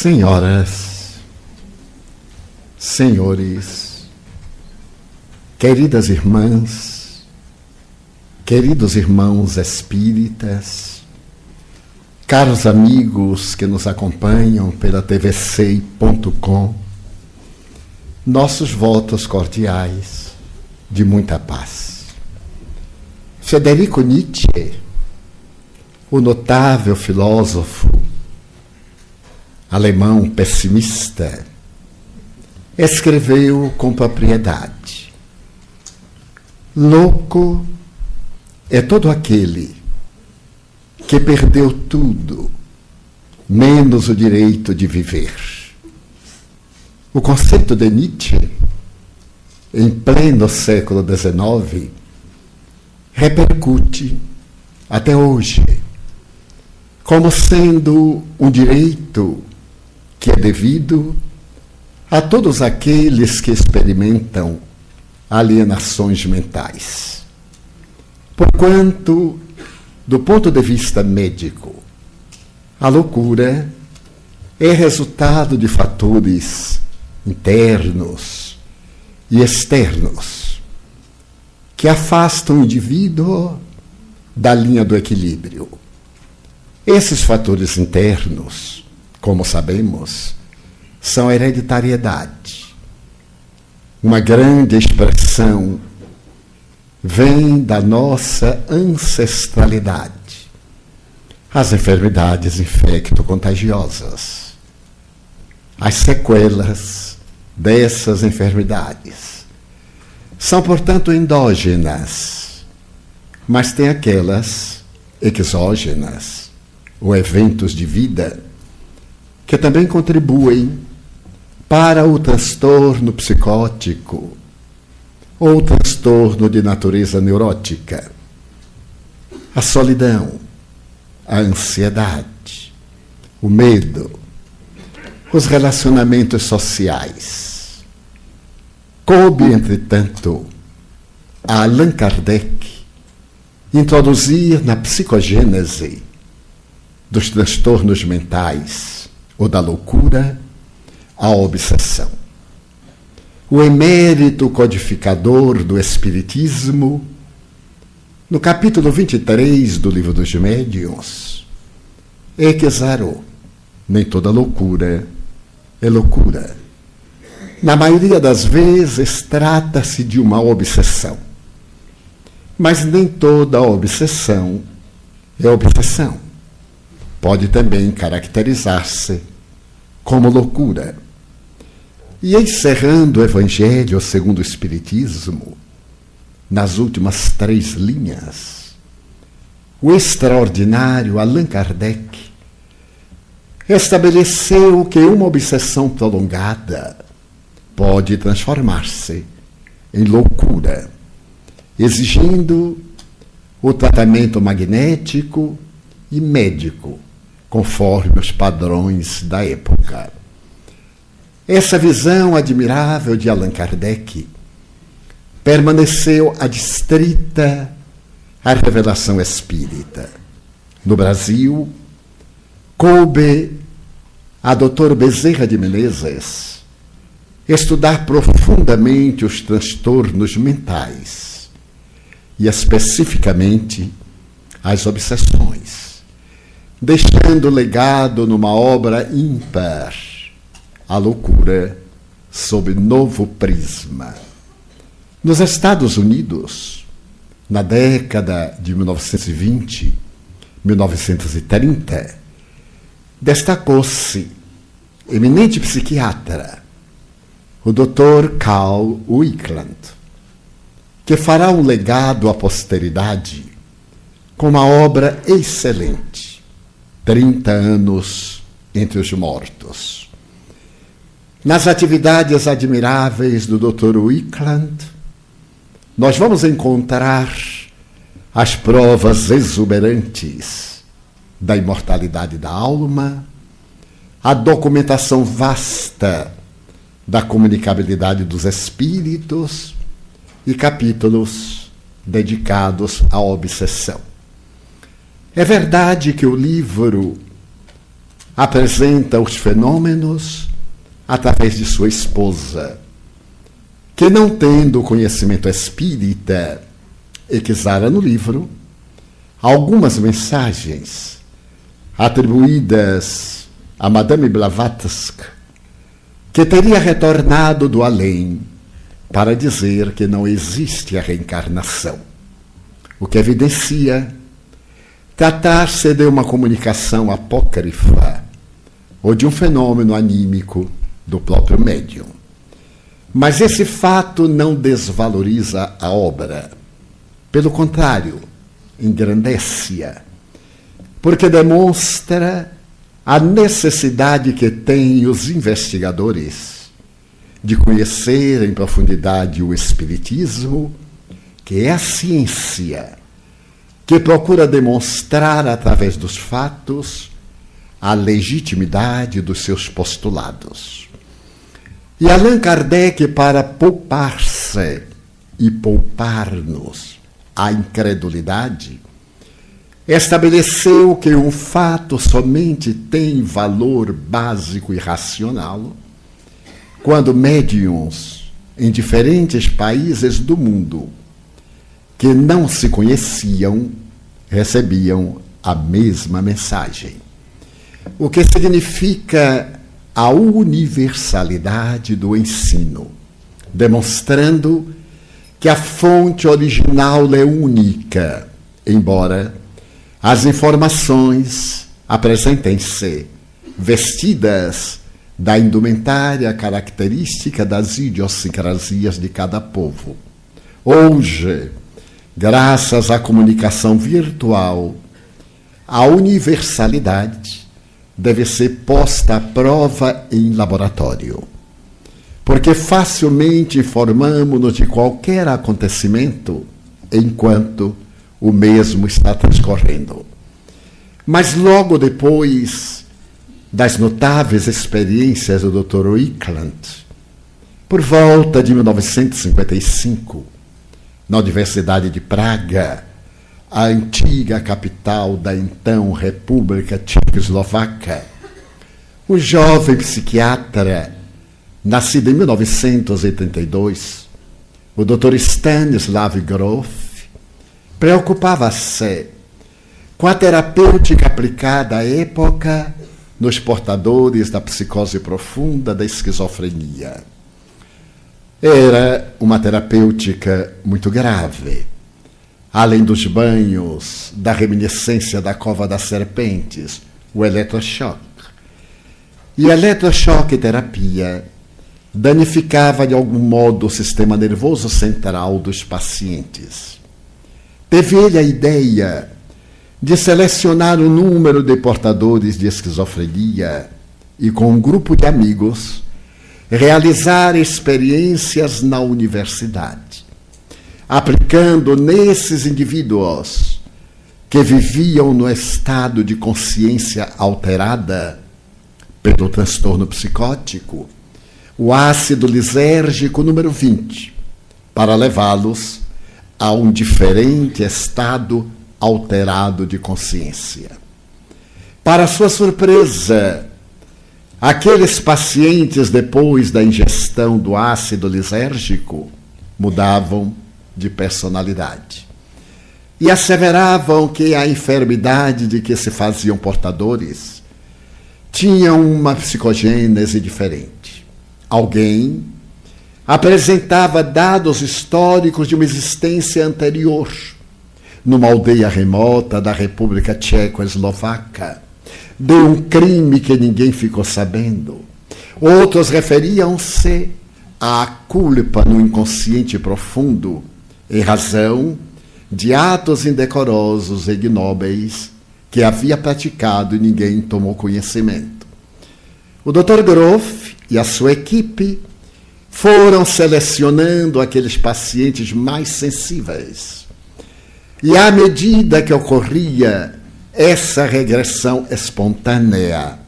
Senhoras, senhores, queridas irmãs, queridos irmãos espíritas, caros amigos que nos acompanham pela tvc.com, nossos votos cordiais de muita paz. Federico Nietzsche, o notável filósofo alemão pessimista, escreveu com propriedade: Louco é todo aquele que perdeu tudo, menos o direito de viver. O conceito de Nietzsche, em pleno século XIX, repercute até hoje como sendo um direito que é devido a todos aqueles que experimentam alienações mentais. Porquanto, do ponto de vista médico, a loucura é resultado de fatores internos e externos que afastam o indivíduo da linha do equilíbrio. Esses fatores internos como sabemos, são hereditariedade. Uma grande expressão vem da nossa ancestralidade. As enfermidades infecto-contagiosas, as sequelas dessas enfermidades são, portanto, endógenas, mas tem aquelas exógenas, ou eventos de vida que também contribuem para o transtorno psicótico ou transtorno de natureza neurótica. A solidão, a ansiedade, o medo, os relacionamentos sociais. Coube, entretanto, a Allan Kardec introduzir na psicogênese dos transtornos mentais ou da loucura à obsessão. O emérito codificador do Espiritismo, no capítulo 23 do Livro dos Médiuns, exarou: nem toda loucura é loucura. Na maioria das vezes, trata-se de uma obsessão. Mas nem toda obsessão é obsessão. Pode também caracterizar-se como loucura. E encerrando o Evangelho segundo o Espiritismo, nas últimas três linhas, o extraordinário Allan Kardec estabeleceu que uma obsessão prolongada pode transformar-se em loucura, exigindo o tratamento magnético e médico conforme os padrões da época. Essa visão admirável de Allan Kardec permaneceu adstrita à revelação espírita. No Brasil, coube a doutor Bezerra de Menezes estudar profundamente os transtornos mentais e especificamente as obsessões deixando legado numa obra ímpar, a loucura sob novo prisma. Nos Estados Unidos, na década de 1920, 1930, destacou-se eminente psiquiatra, o Dr. Carl Wickland, que fará um legado à posteridade com uma obra excelente 30 anos entre os mortos. Nas atividades admiráveis do Dr. Wickland, nós vamos encontrar as provas exuberantes da imortalidade da alma, a documentação vasta da comunicabilidade dos espíritos e capítulos dedicados à obsessão. É verdade que o livro apresenta os fenômenos através de sua esposa, que, não tendo conhecimento espírita, exara no livro algumas mensagens atribuídas a Madame Blavatsky, que teria retornado do além para dizer que não existe a reencarnação, o que evidencia tratar-se de uma comunicação apócrifa ou de um fenômeno anímico do próprio médium. Mas esse fato não desvaloriza a obra. Pelo contrário, engrandece-a, porque demonstra a necessidade que têm os investigadores de conhecer em profundidade o Espiritismo, que é a ciência que procura demonstrar através dos fatos a legitimidade dos seus postulados. E Allan Kardec, para poupar-se e poupar-nos a incredulidade, estabeleceu que um fato somente tem valor básico e racional quando médiums em diferentes países do mundo que não se conheciam recebiam a mesma mensagem. O que significa a universalidade do ensino, demonstrando que a fonte original é única, embora as informações apresentem-se vestidas da indumentária característica das idiosincrasias de cada povo. Hoje, graças à comunicação virtual, a universalidade deve ser posta à prova em laboratório. Porque facilmente informamos-nos de qualquer acontecimento enquanto o mesmo está transcorrendo. Mas logo depois das notáveis experiências do Dr. Wickland, por volta de 1955, na Universidade de Praga, a antiga capital da então República Tchecoslovaca, o jovem psiquiatra, nascido em 1982, o Dr. Stanislav Grof, preocupava-se com a terapêutica aplicada à época nos portadores da psicose profunda da esquizofrenia. Era uma terapêutica muito grave. Além dos banhos, da reminiscência da cova das serpentes, o eletrochoque. E a eletrochoque terapia danificava de algum modo o sistema nervoso central dos pacientes. Teve ele a ideia de selecionar o número de portadores de esquizofrenia e, com um grupo de amigos, realizar experiências na universidade, aplicando nesses indivíduos que viviam no estado de consciência alterada pelo transtorno psicótico, o ácido lisérgico número 20, para levá-los a um diferente estado alterado de consciência. Para sua surpresa, Aqueles pacientes, depois da ingestão do ácido lisérgico, mudavam de personalidade. E asseveravam que a enfermidade de que se faziam portadores tinha uma psicogênese diferente. Alguém apresentava dados históricos de uma existência anterior numa aldeia remota da República Tcheco-Eslovaca de um crime que ninguém ficou sabendo. Outros referiam-se à culpa no inconsciente profundo, em razão de atos indecorosos e ignóbeis que havia praticado e ninguém tomou conhecimento. O Dr. Groff e a sua equipe foram selecionando aqueles pacientes mais sensíveis. E à medida que ocorria essa regressão espontânea.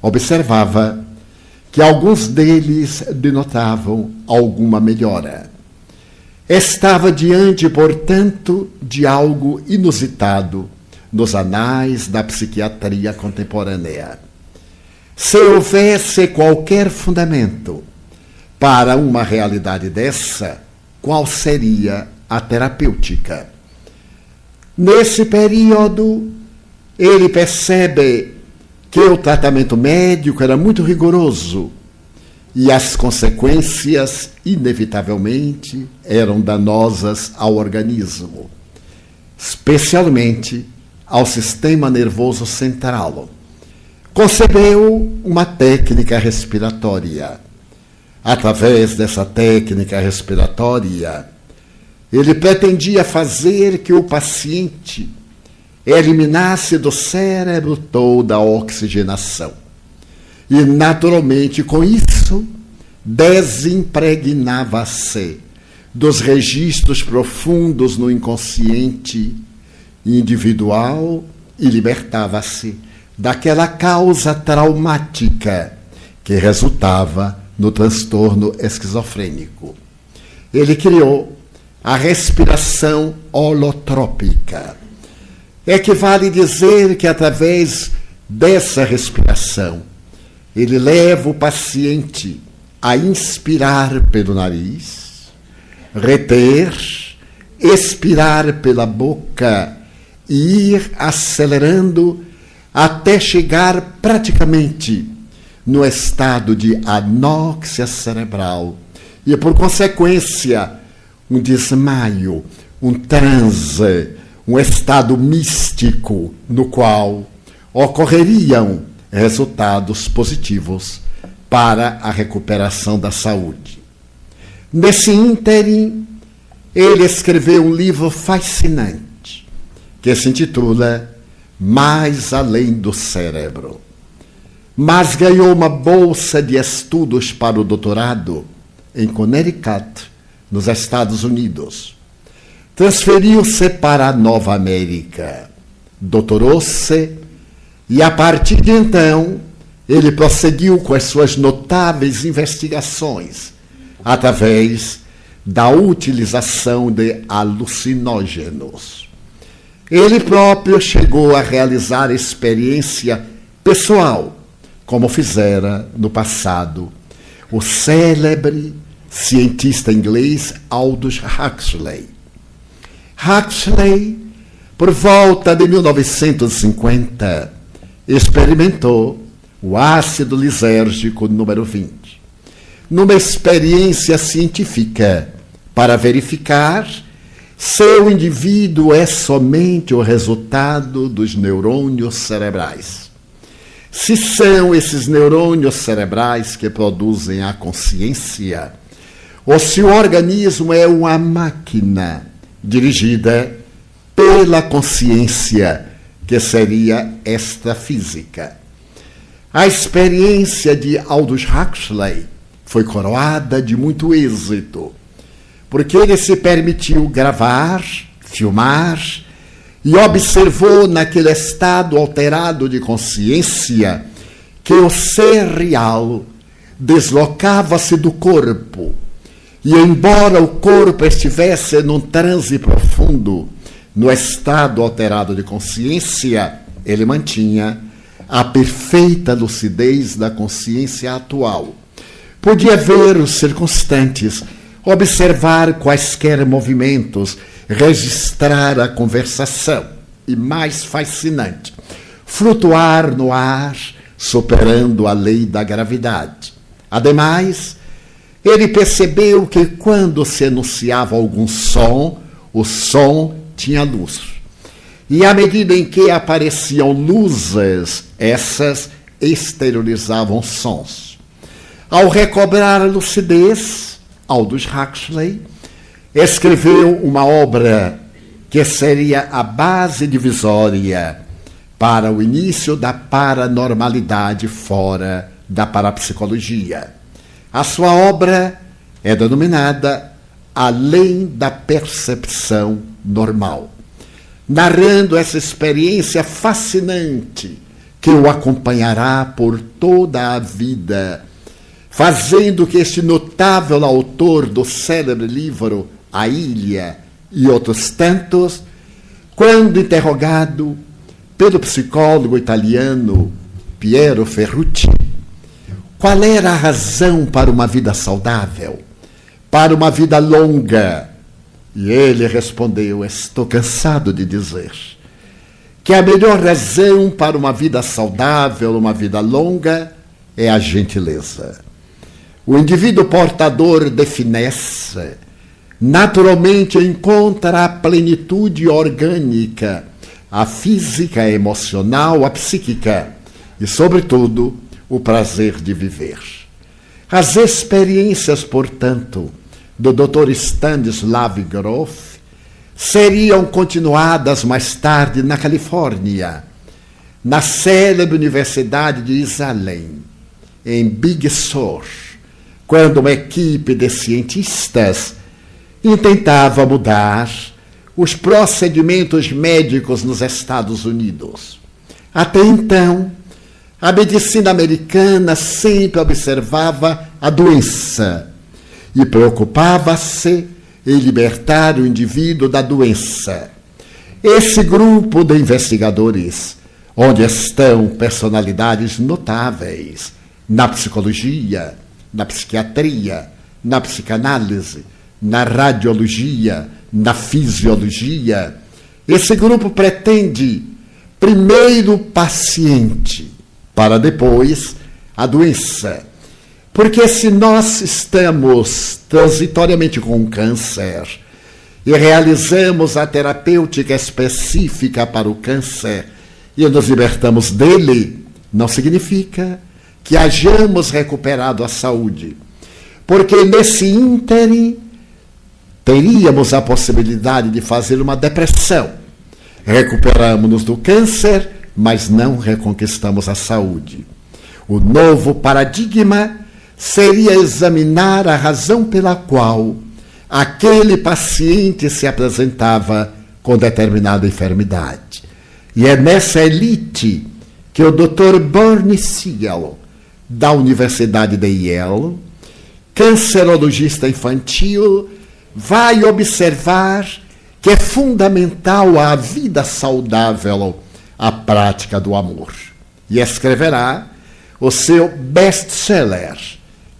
Observava que alguns deles denotavam alguma melhora. Estava diante, portanto, de algo inusitado nos anais da psiquiatria contemporânea. Se houvesse qualquer fundamento para uma realidade dessa, qual seria a terapêutica? Nesse período, ele percebe que o tratamento médico era muito rigoroso e as consequências, inevitavelmente, eram danosas ao organismo, especialmente ao sistema nervoso central. Concebeu uma técnica respiratória. Através dessa técnica respiratória, ele pretendia fazer que o paciente eliminasse do cérebro toda a oxigenação. E, naturalmente, com isso, desimpregnava-se dos registros profundos no inconsciente individual e libertava-se daquela causa traumática que resultava no transtorno esquizofrênico. Ele criou a respiração holotrópica. Equivale dizer que através dessa respiração ele leva o paciente a inspirar pelo nariz, reter, expirar pela boca e ir acelerando até chegar praticamente no estado de anóxia cerebral. E, por consequência, um desmaio, um transe, um estado místico no qual ocorreriam resultados positivos para a recuperação da saúde. Nesse ínterim, ele escreveu um livro fascinante que se intitula Mais Além do Cérebro. Mas ganhou uma bolsa de estudos para o doutorado em Connecticut, nos Estados Unidos. Transferiu-se para a Nova América, doutorou-se e, a partir de então, ele prosseguiu com as suas notáveis investigações através da utilização de alucinógenos. Ele próprio chegou a realizar experiência pessoal, como fizera no passado o célebre cientista inglês Aldous Huxley. Huxley, por volta de 1950, experimentou o ácido lisérgico número 20, numa experiência científica para verificar se o indivíduo é somente o resultado dos neurônios cerebrais. Se são esses neurônios cerebrais que produzem a consciência, ou se o organismo é uma máquina dirigida pela consciência, que seria esta física. A experiência de Aldous Huxley foi coroada de muito êxito, porque ele se permitiu gravar, filmar e observou naquele estado alterado de consciência que o ser real deslocava-se do corpo. E embora o corpo estivesse num transe profundo, no estado alterado de consciência, ele mantinha a perfeita lucidez da consciência atual. Podia ver os circunstantes, observar quaisquer movimentos, registrar a conversação e, mais fascinante, flutuar no ar, superando a lei da gravidade. Ademais, ele percebeu que quando se enunciava algum som, o som tinha luz. E à medida em que apareciam luzes, essas exteriorizavam sons. Ao recobrar a lucidez, Aldous Huxley escreveu uma obra que seria a base divisória para o início da paranormalidade fora da parapsicologia. A sua obra é denominada Além da Percepção Normal narrando essa experiência fascinante que o acompanhará por toda a vida, fazendo que este notável autor do célebre livro A Ilha e outros tantos, quando interrogado pelo psicólogo italiano Piero Ferrucci, qual era a razão para uma vida saudável, para uma vida longa. E ele respondeu: Estou cansado de dizer que a melhor razão para uma vida saudável, uma vida longa, é a gentileza. O indivíduo portador de finesse naturalmente encontra a plenitude orgânica, a física, a emocional, a psíquica e, sobretudo, o prazer de viver. As experiências, portanto, do Dr. Stanislav Grof seriam continuadas mais tarde na Califórnia, na célebre Universidade de Isalém, em Big Sur, quando uma equipe de cientistas intentava mudar os procedimentos médicos nos Estados Unidos. Até então, a medicina americana sempre observava a doença e preocupava-se em libertar o indivíduo da doença. Esse grupo de investigadores, onde estão personalidades notáveis na psicologia, na psiquiatria, na psicanálise, na radiologia, na fisiologia, esse grupo pretende primeiro o paciente, para depois a doença. Porque se nós estamos transitoriamente com câncer e realizamos a terapêutica específica para o câncer e nos libertamos dele, não significa que hajamos recuperado a saúde. Porque nesse ínterim teríamos a possibilidade de fazer uma depressão. Recuperamos-nos do câncer, mas não reconquistamos a saúde. O novo paradigma seria examinar a razão pela qual aquele paciente se apresentava com determinada enfermidade. E é nessa elite que o Dr. Bernie Siegel, da Universidade de Yale, cancerologista infantil, vai observar que é fundamental à vida saudável a prática do amor. E escreverá o seu best-seller,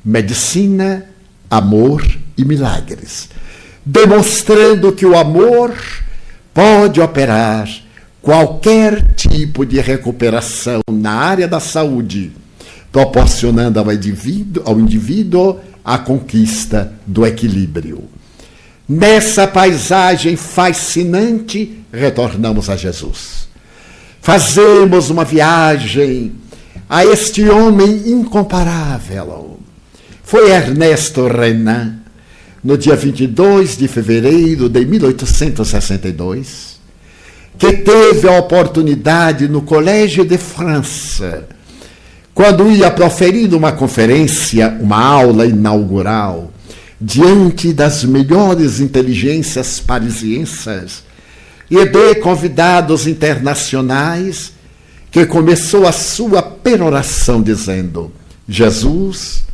Medicina, Amor e Milagres, demonstrando que o amor pode operar qualquer tipo de recuperação na área da saúde, proporcionando ao indivíduo, ao indivíduo a conquista do equilíbrio. Nessa paisagem fascinante, retornamos a Jesus. Fazemos uma viagem a este homem incomparável. Foi Ernesto Renan, no dia 22 de fevereiro de 1862, que teve a oportunidade no Colégio de França, quando ia proferir uma conferência, uma aula inaugural, diante das melhores inteligências parisienses e de convidados internacionais, que começou a sua peroração dizendo: Jesus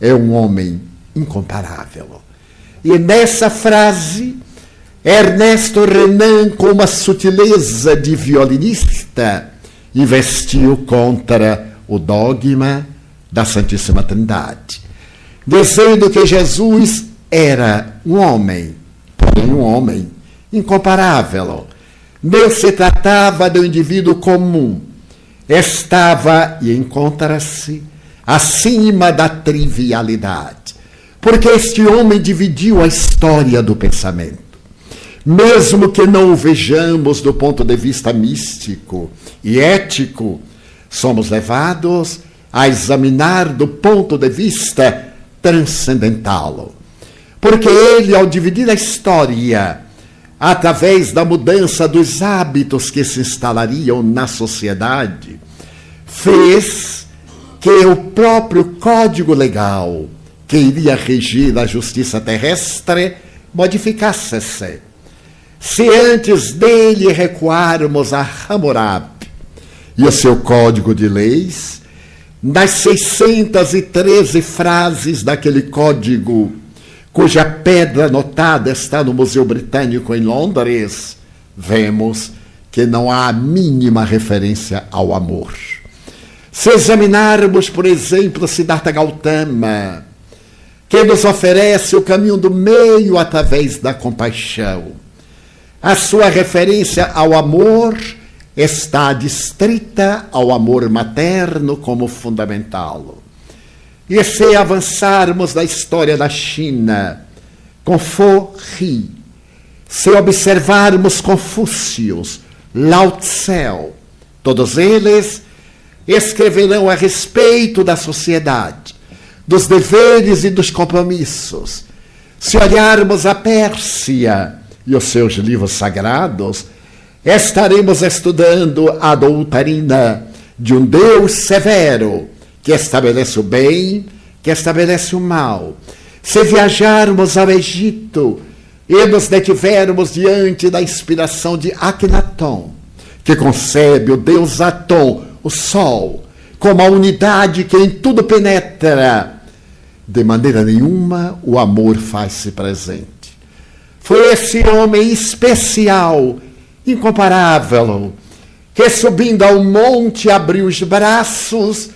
é um homem incomparável. E nessa frase, Ernesto Renan, com uma sutileza de violinista, investiu contra o dogma da Santíssima Trindade dizendo que Jesus era um homem, porém um homem incomparável. Não se tratava de um indivíduo comum. Estava e encontra-se acima da trivialidade. Porque este homem dividiu a história do pensamento. Mesmo que não o vejamos do ponto de vista místico e ético, somos levados a examinar do ponto de vista transcendental. Porque ele, ao dividir a história, através da mudança dos hábitos que se instalariam na sociedade, fez que o próprio código legal que iria regir a justiça terrestre modificasse-se. Se antes dele recuarmos a Hammurabi e o seu código de leis, das 613 frases daquele código, cuja pedra anotada está no Museu Britânico em Londres, vemos que não há a mínima referência ao amor. Se examinarmos, por exemplo, Siddhartha Gautama, que nos oferece o caminho do meio através da compaixão, a sua referência ao amor está distrita ao amor materno como fundamental. E se avançarmos na história da China, com Fo Ri, se observarmos Confúcios, Lao Tse, todos eles escreverão a respeito da sociedade, dos deveres e dos compromissos. Se olharmos a Pérsia e os seus livros sagrados, estaremos estudando a doutrina de um Deus severo que estabelece o bem, que estabelece o mal. Se viajarmos ao Egito e nos detivermos diante da inspiração de Akhenaton, que concebe o Deus Atom, o Sol, como a unidade que em tudo penetra, de maneira nenhuma o amor faz-se presente. Foi esse homem especial incomparável, que subindo ao monte abriu os braços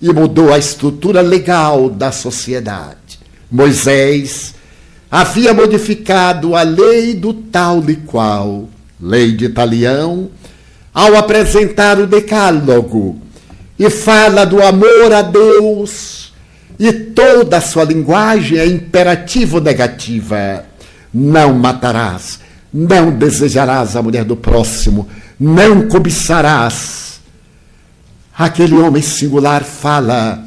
e mudou a estrutura legal da sociedade. Moisés havia modificado a lei do tal e qual, lei de Italião, ao apresentar o Decálogo e fala do amor a Deus e toda a sua linguagem é imperativo negativa. Não matarás, não desejarás a mulher do próximo, não cobiçarás. Aquele homem singular fala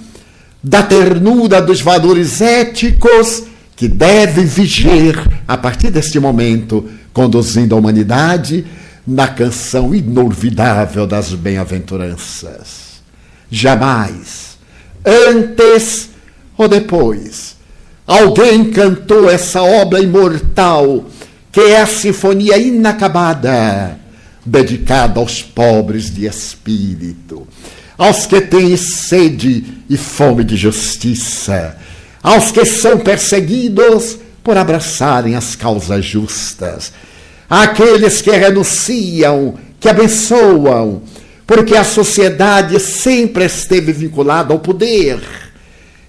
da ternura dos valores éticos que devem viger a partir deste momento, conduzindo a humanidade na canção inolvidável das bem-aventuranças. Jamais, antes ou depois, alguém cantou essa obra imortal que é a sinfonia inacabada, dedicada aos pobres de espírito, aos que têm sede e fome de justiça, aos que são perseguidos por abraçarem as causas justas, àqueles que renunciam, que abençoam, porque a sociedade sempre esteve vinculada ao poder.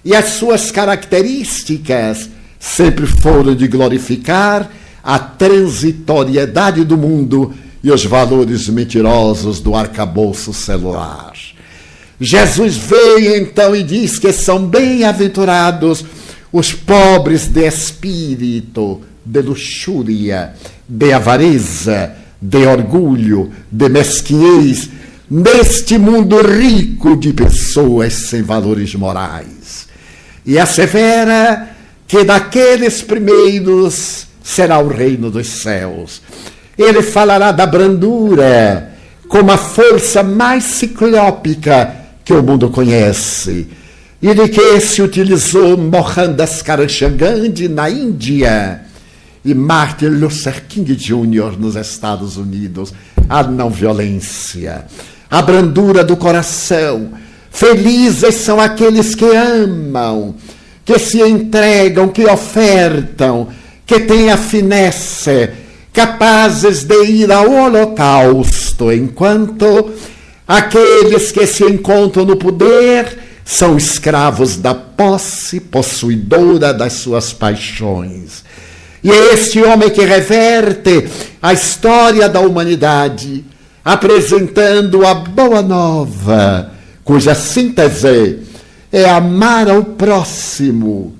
E as suas características sempre foram de glorificar a transitoriedade do mundo e os valores mentirosos do arcabouço celular. Jesus veio então e diz que são bem-aventurados os pobres de espírito, de luxúria, de avareza, de orgulho, de mesquinhez, neste mundo rico de pessoas sem valores morais. E assevera que daqueles primeiros será o reino dos céus. Ele falará da brandura como a força mais ciclópica que o mundo conhece e de que se utilizou Mohandas Karachagandhi na Índia e Martin Luther King Jr. nos Estados Unidos. A não violência, a brandura do coração. Felizes são aqueles que amam, que se entregam, que ofertam que têm a finesse, capazes de ir ao holocausto, enquanto aqueles que se encontram no poder são escravos da posse possuidora das suas paixões. E é este homem que reverte a história da humanidade, apresentando a boa nova, cuja síntese é amar ao próximo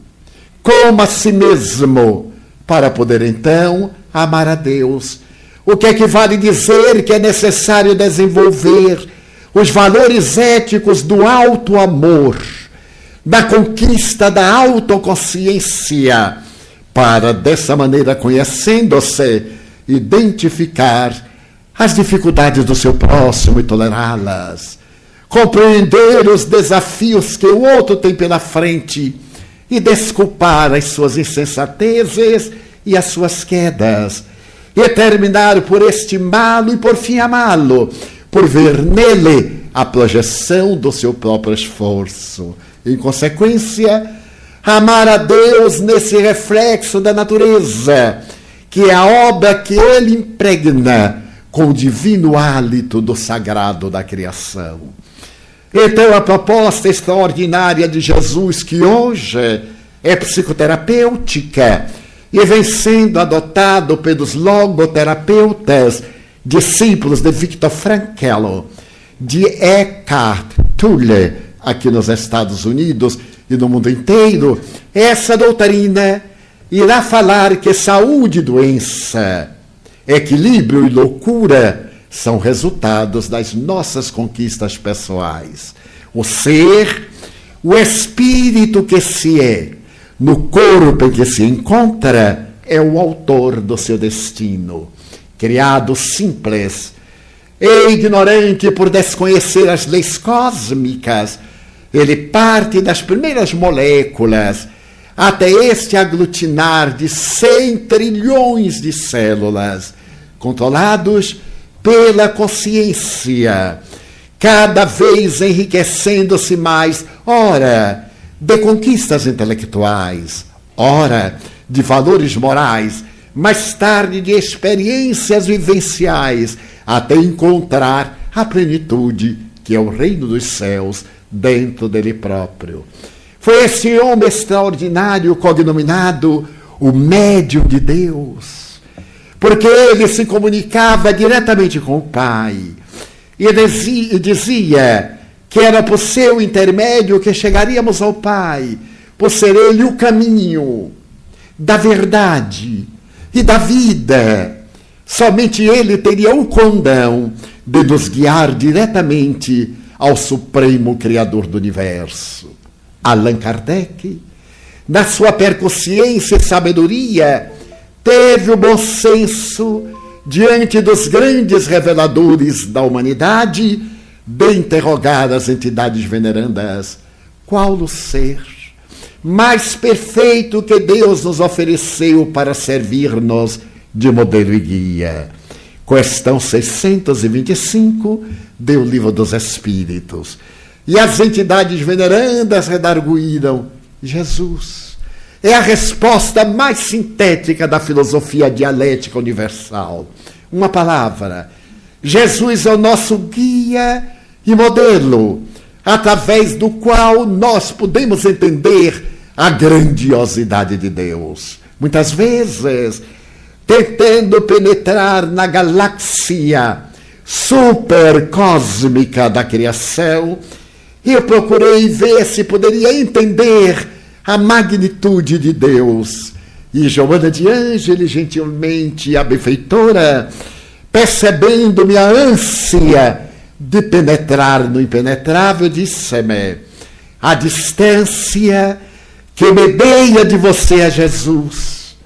como a si mesmo para poder então amar a Deus. O que equivale dizer que é necessário desenvolver os valores éticos do alto amor, da conquista da autoconsciência, para dessa maneira, conhecendo-se, identificar as dificuldades do seu próximo e tolerá-las, compreender os desafios que o outro tem pela frente e desculpar as suas insensatezes e as suas quedas, e terminar por estimá-lo e por fim amá-lo, por ver nele a projeção do seu próprio esforço. Em consequência, amar a Deus nesse reflexo da natureza, que é a obra que ele impregna com o divino hálito do sagrado da criação. Então, a proposta extraordinária de Jesus, que hoje é psicoterapêutica e vem sendo adotado pelos logoterapeutas, discípulos de Viktor Frankl, de Eckhart Tolle, aqui nos Estados Unidos e no mundo inteiro, essa doutrina irá falar que saúde e doença, equilíbrio e loucura são resultados das nossas conquistas pessoais. O ser, o espírito que se é, no corpo em que se encontra, é o autor do seu destino. Criado simples e ignorante por desconhecer as leis cósmicas, ele parte das primeiras moléculas até este aglutinar de 100 trilhões de células, controlados pela consciência, cada vez enriquecendo-se mais, ora, de conquistas intelectuais, ora, de valores morais, mais tarde de experiências vivenciais, até encontrar a plenitude que é o reino dos céus dentro dele próprio. Foi esse homem extraordinário cognominado o médium de Deus porque ele se comunicava diretamente com o Pai e dizia que era por seu intermédio que chegaríamos ao Pai, por ser ele o caminho da verdade e da vida. Somente ele teria o condão de nos guiar diretamente ao Supremo Criador do Universo. Allan Kardec, na sua percussiência e sabedoria, teve o bom senso diante dos grandes reveladores da humanidade de interrogar as entidades venerandas qual o ser mais perfeito que Deus nos ofereceu para servir-nos de modelo e guia. Questão 625 do Livro dos Espíritos. E as entidades venerandas redarguíram Jesus é a resposta mais sintética da filosofia dialética universal. Uma palavra. Jesus é o nosso guia e modelo, através do qual nós podemos entender a grandiosidade de Deus. Muitas vezes, tentando penetrar na galáxia supercósmica da criação, eu procurei ver se poderia entender a magnitude de Deus. E Joana de Ângeles, gentilmente a benfeitora, percebendo minha ânsia de penetrar no impenetrável, disse-me: a distância que medeia de você a Jesus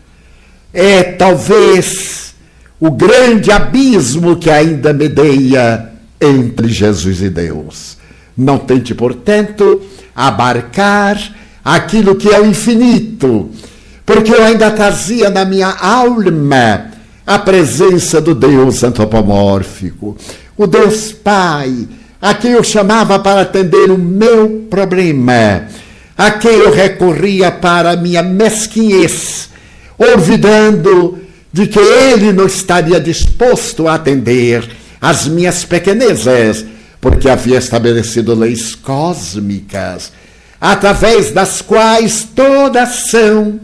é talvez o grande abismo que ainda medeia entre Jesus e Deus. Não tente, portanto, abarcar aquilo que é o infinito, porque eu ainda trazia na minha alma a presença do Deus antropomórfico, o Deus Pai, a quem eu chamava para atender o meu problema, a quem eu recorria para minha mesquinhez, olvidando de que ele não estaria disposto a atender as minhas pequenezas, porque havia estabelecido leis cósmicas através das quais toda ação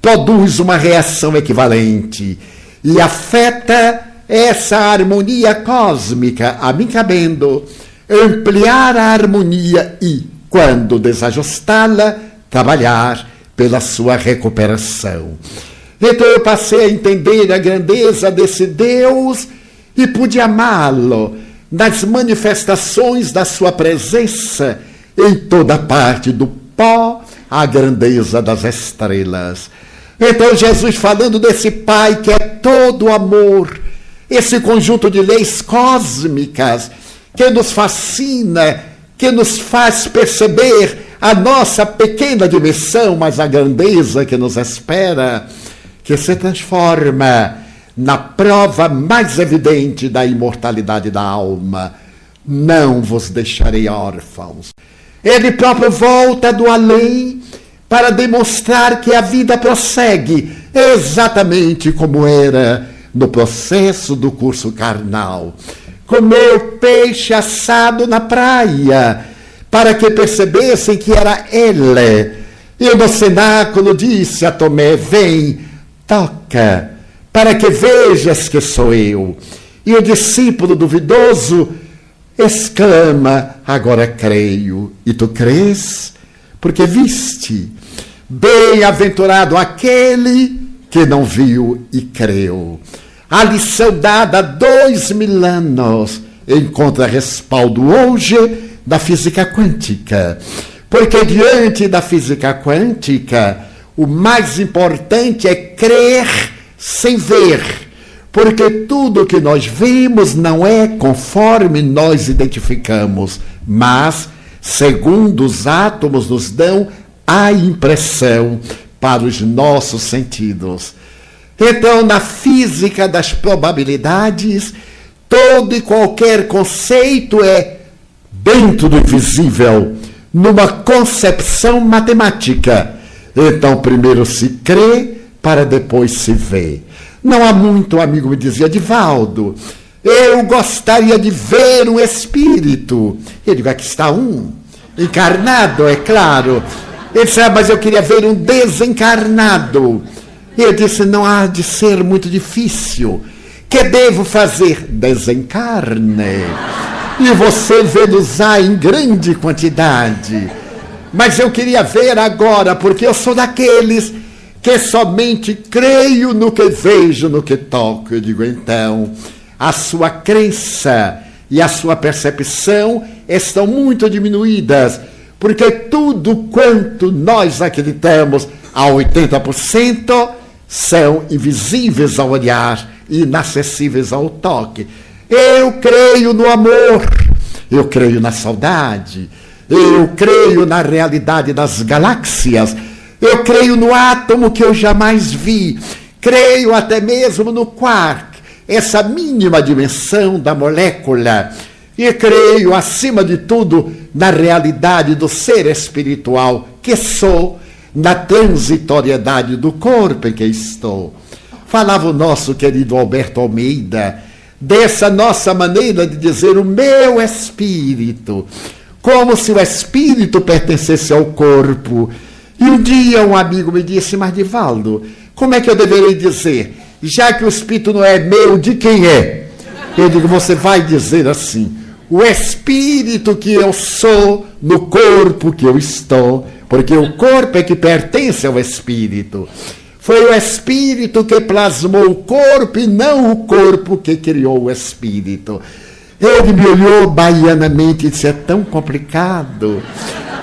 produz uma reação equivalente e afeta essa harmonia cósmica, a mim cabendo ampliar a harmonia e, quando desajustá-la, trabalhar pela sua recuperação. Então eu passei a entender a grandeza desse Deus e pude amá-lo nas manifestações da sua presença em toda parte do pó a grandeza das estrelas. Então, Jesus falando desse Pai que é todo amor, esse conjunto de leis cósmicas que nos fascina, que nos faz perceber a nossa pequena dimensão, mas a grandeza que nos espera, que se transforma na prova mais evidente da imortalidade da alma. Não vos deixarei órfãos. Ele próprio volta do além para demonstrar que a vida prossegue exatamente como era no processo do curso carnal. Comeu peixe assado na praia para que percebessem que era ele. E no cenáculo disse a Tomé: Vem, toca, para que vejas que sou eu. E o discípulo duvidoso exclama: Agora creio. E tu crês? Porque viste. Bem-aventurado aquele que não viu e creu. A lição dada há dois mil anos encontra respaldo hoje da física quântica. Porque diante da física quântica, o mais importante é crer sem ver. Porque tudo que nós vemos não é conforme nós identificamos, mas segundo os átomos nos dão a impressão para os nossos sentidos. Então, na física das probabilidades, todo e qualquer conceito é dentro do invisível, numa concepção matemática. Então, primeiro se crê para depois se vê. Não há muito, um amigo me dizia, Divaldo, eu gostaria de ver um espírito. Eu digo, aqui está um, encarnado, é claro. Ele disse, ah, mas eu queria ver um desencarnado. Eu disse, não há de ser muito difícil. Que devo fazer? Desencarne e você vê-los em grande quantidade. Mas eu queria ver agora, porque eu sou daqueles que somente creio no que vejo, no que toco. Eu digo, então, a sua crença e a sua percepção estão muito diminuídas, porque tudo quanto nós acreditamos a 80% são invisíveis ao olhar inacessíveis ao toque. Eu creio no amor, eu creio na saudade, eu creio na realidade das galáxias, eu creio no átomo que eu jamais vi, creio até mesmo no quark, essa mínima dimensão da molécula, e creio, acima de tudo, na realidade do ser espiritual que sou, na transitoriedade do corpo em que estou. Falava o nosso querido Alberto Almeida dessa nossa maneira de dizer o meu espírito, como se o espírito pertencesse ao corpo. E um dia um amigo me disse, mas Divaldo, como é que eu deveria dizer? Já que o espírito não é meu, de quem é? Eu digo, você vai dizer assim: o espírito que eu sou no corpo que eu estou, porque o corpo é que pertence ao espírito. Foi o espírito que plasmou o corpo e não o corpo que criou o espírito. Ele me olhou baianamente e disse: É tão complicado.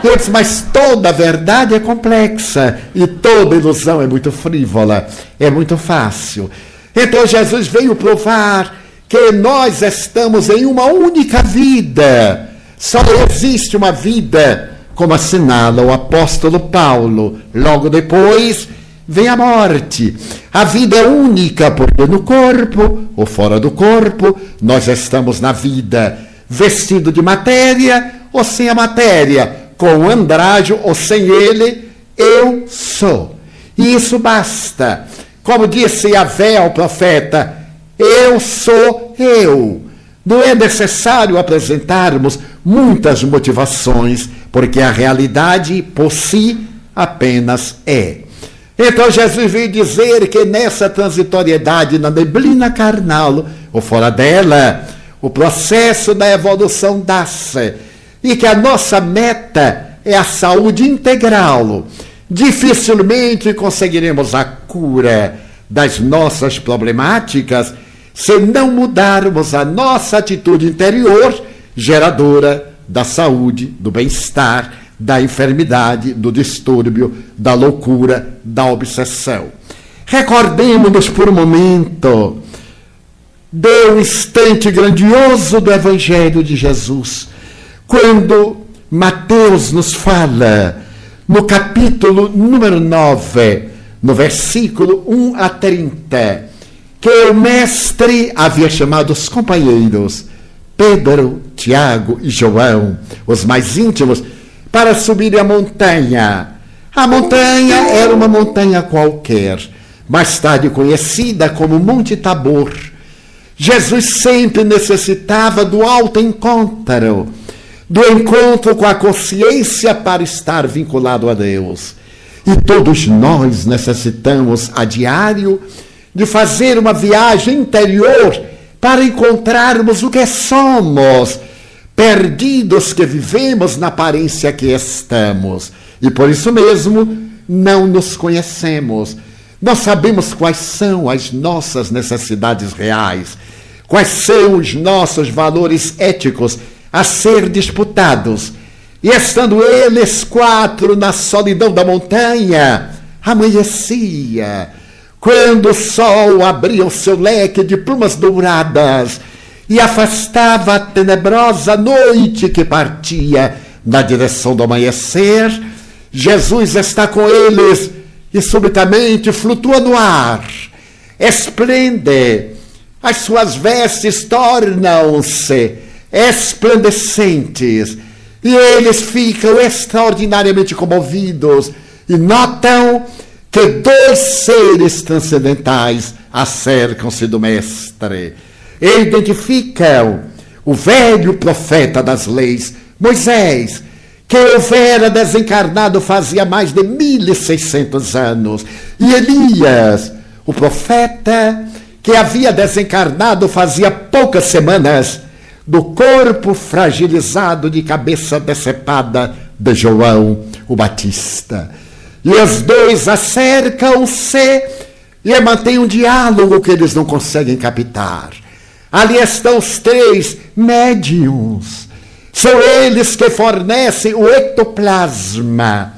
Eu disse: Mas toda verdade é complexa e toda ilusão é muito frívola, é muito fácil. Então Jesus veio provar que nós estamos em uma única vida. Só existe uma vida, como assinala o apóstolo Paulo. Logo depois vem a morte. A vida é única, porque no corpo ou fora do corpo, nós estamos na vida, vestido de matéria ou sem a matéria, com o andrajo ou sem ele, eu sou. E isso basta. Como disse Yahvé ao profeta, eu sou eu. Não é necessário apresentarmos muitas motivações, porque a realidade por si apenas é. Então Jesus veio dizer que nessa transitoriedade, na neblina carnal, ou fora dela, o processo da evolução dá-se. E que a nossa meta é a saúde integral. Dificilmente conseguiremos a cura das nossas problemáticas se não mudarmos a nossa atitude interior geradora da saúde, do bem-estar da enfermidade, do distúrbio, da loucura, da obsessão. Recordemos-nos por um momento do instante grandioso do Evangelho de Jesus, quando Mateus nos fala, no capítulo número 9, no versículo 1 a 30, que o Mestre havia chamado os companheiros, Pedro, Tiago e João, os mais íntimos, para subir a montanha. A montanha era uma montanha qualquer, mais tarde conhecida como Monte Tabor. Jesus sempre necessitava do alto encontro, do encontro com a consciência para estar vinculado a Deus. E todos nós necessitamos a diário de fazer uma viagem interior para encontrarmos o que somos, perdidos que vivemos na aparência que estamos. E por isso mesmo não nos conhecemos. Não sabemos quais são as nossas necessidades reais, quais são os nossos valores éticos a ser disputados. E estando eles quatro na solidão da montanha, amanhecia, quando o sol abria o seu leque de plumas douradas e afastava a tenebrosa noite que partia na direção do amanhecer, Jesus está com eles e subitamente flutua no ar, esplende, as suas vestes tornam-se esplandecentes e eles ficam extraordinariamente comovidos e notam que dois seres transcendentais acercam-se do Mestre. E identificam o velho profeta das leis, Moisés, que houvera desencarnado fazia mais de 1600 anos, e Elias, o profeta que havia desencarnado fazia poucas semanas, do corpo fragilizado de cabeça decepada de João o Batista. E os dois acercam-se e mantêm um diálogo que eles não conseguem captar. Ali estão os três médiums. São eles que fornecem o ectoplasma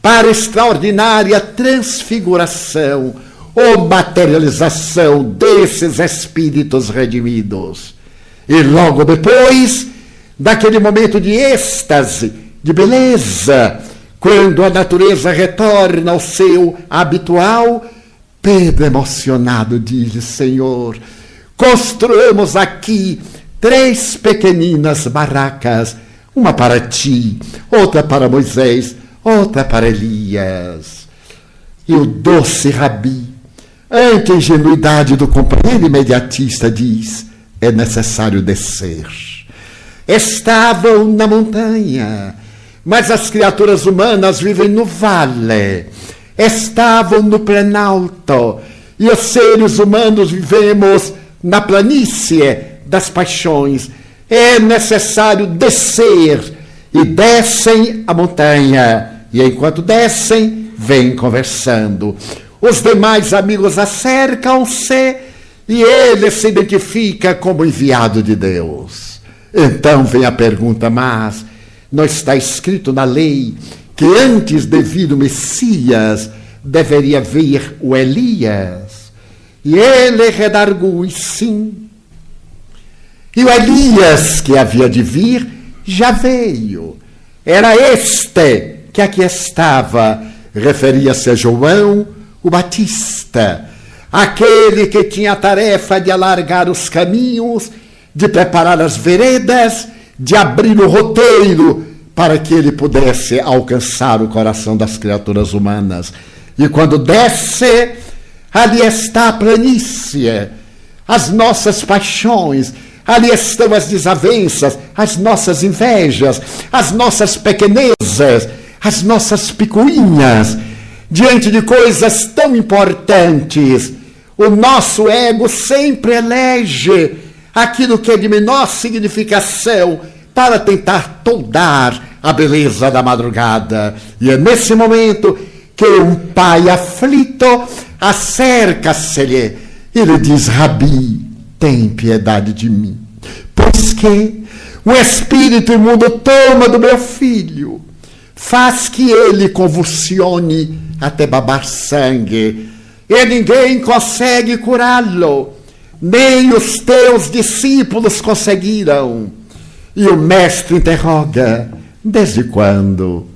para extraordinária transfiguração ou materialização desses espíritos redimidos. E logo depois, daquele momento de êxtase, de beleza, quando a natureza retorna ao seu habitual, Pedro, emocionado, diz: Senhor, construamos aqui três pequeninas barracas, uma para ti, outra para Moisés, outra para Elias. E o doce Rabi, ante a ingenuidade do companheiro imediatista, diz: é necessário descer. Estavam na montanha, mas as criaturas humanas vivem no vale. Estavam no planalto, e os seres humanos vivemos na planície das paixões. É necessário descer, e descem a montanha, e enquanto descem, vêm conversando. Os demais amigos acercam-se e ele se identifica como enviado de Deus. Então vem a pergunta, mas não está escrito na lei que antes de vir o Messias deveria vir o Elias? E ele redargui sim. E o Elias que havia de vir já veio. Era este que aqui estava, referia-se a João o Batista aquele que tinha a tarefa de alargar os caminhos, de preparar as veredas, de abrir o roteiro para que ele pudesse alcançar o coração das criaturas humanas. E quando desce, ali está a planície, as nossas paixões, ali estão as desavenças, as nossas invejas, as nossas pequenezas, as nossas picuinhas, diante de coisas tão importantes o nosso ego sempre elege aquilo que é de menor significação para tentar toldar a beleza da madrugada. E é nesse momento que um pai aflito acerca-se-lhe e lhe diz: Rabi, tem piedade de mim, pois que o espírito imundo toma do meu filho, faz que ele convulsione até babar sangue e ninguém consegue curá-lo, nem os teus discípulos conseguiram. E o mestre interroga: desde quando?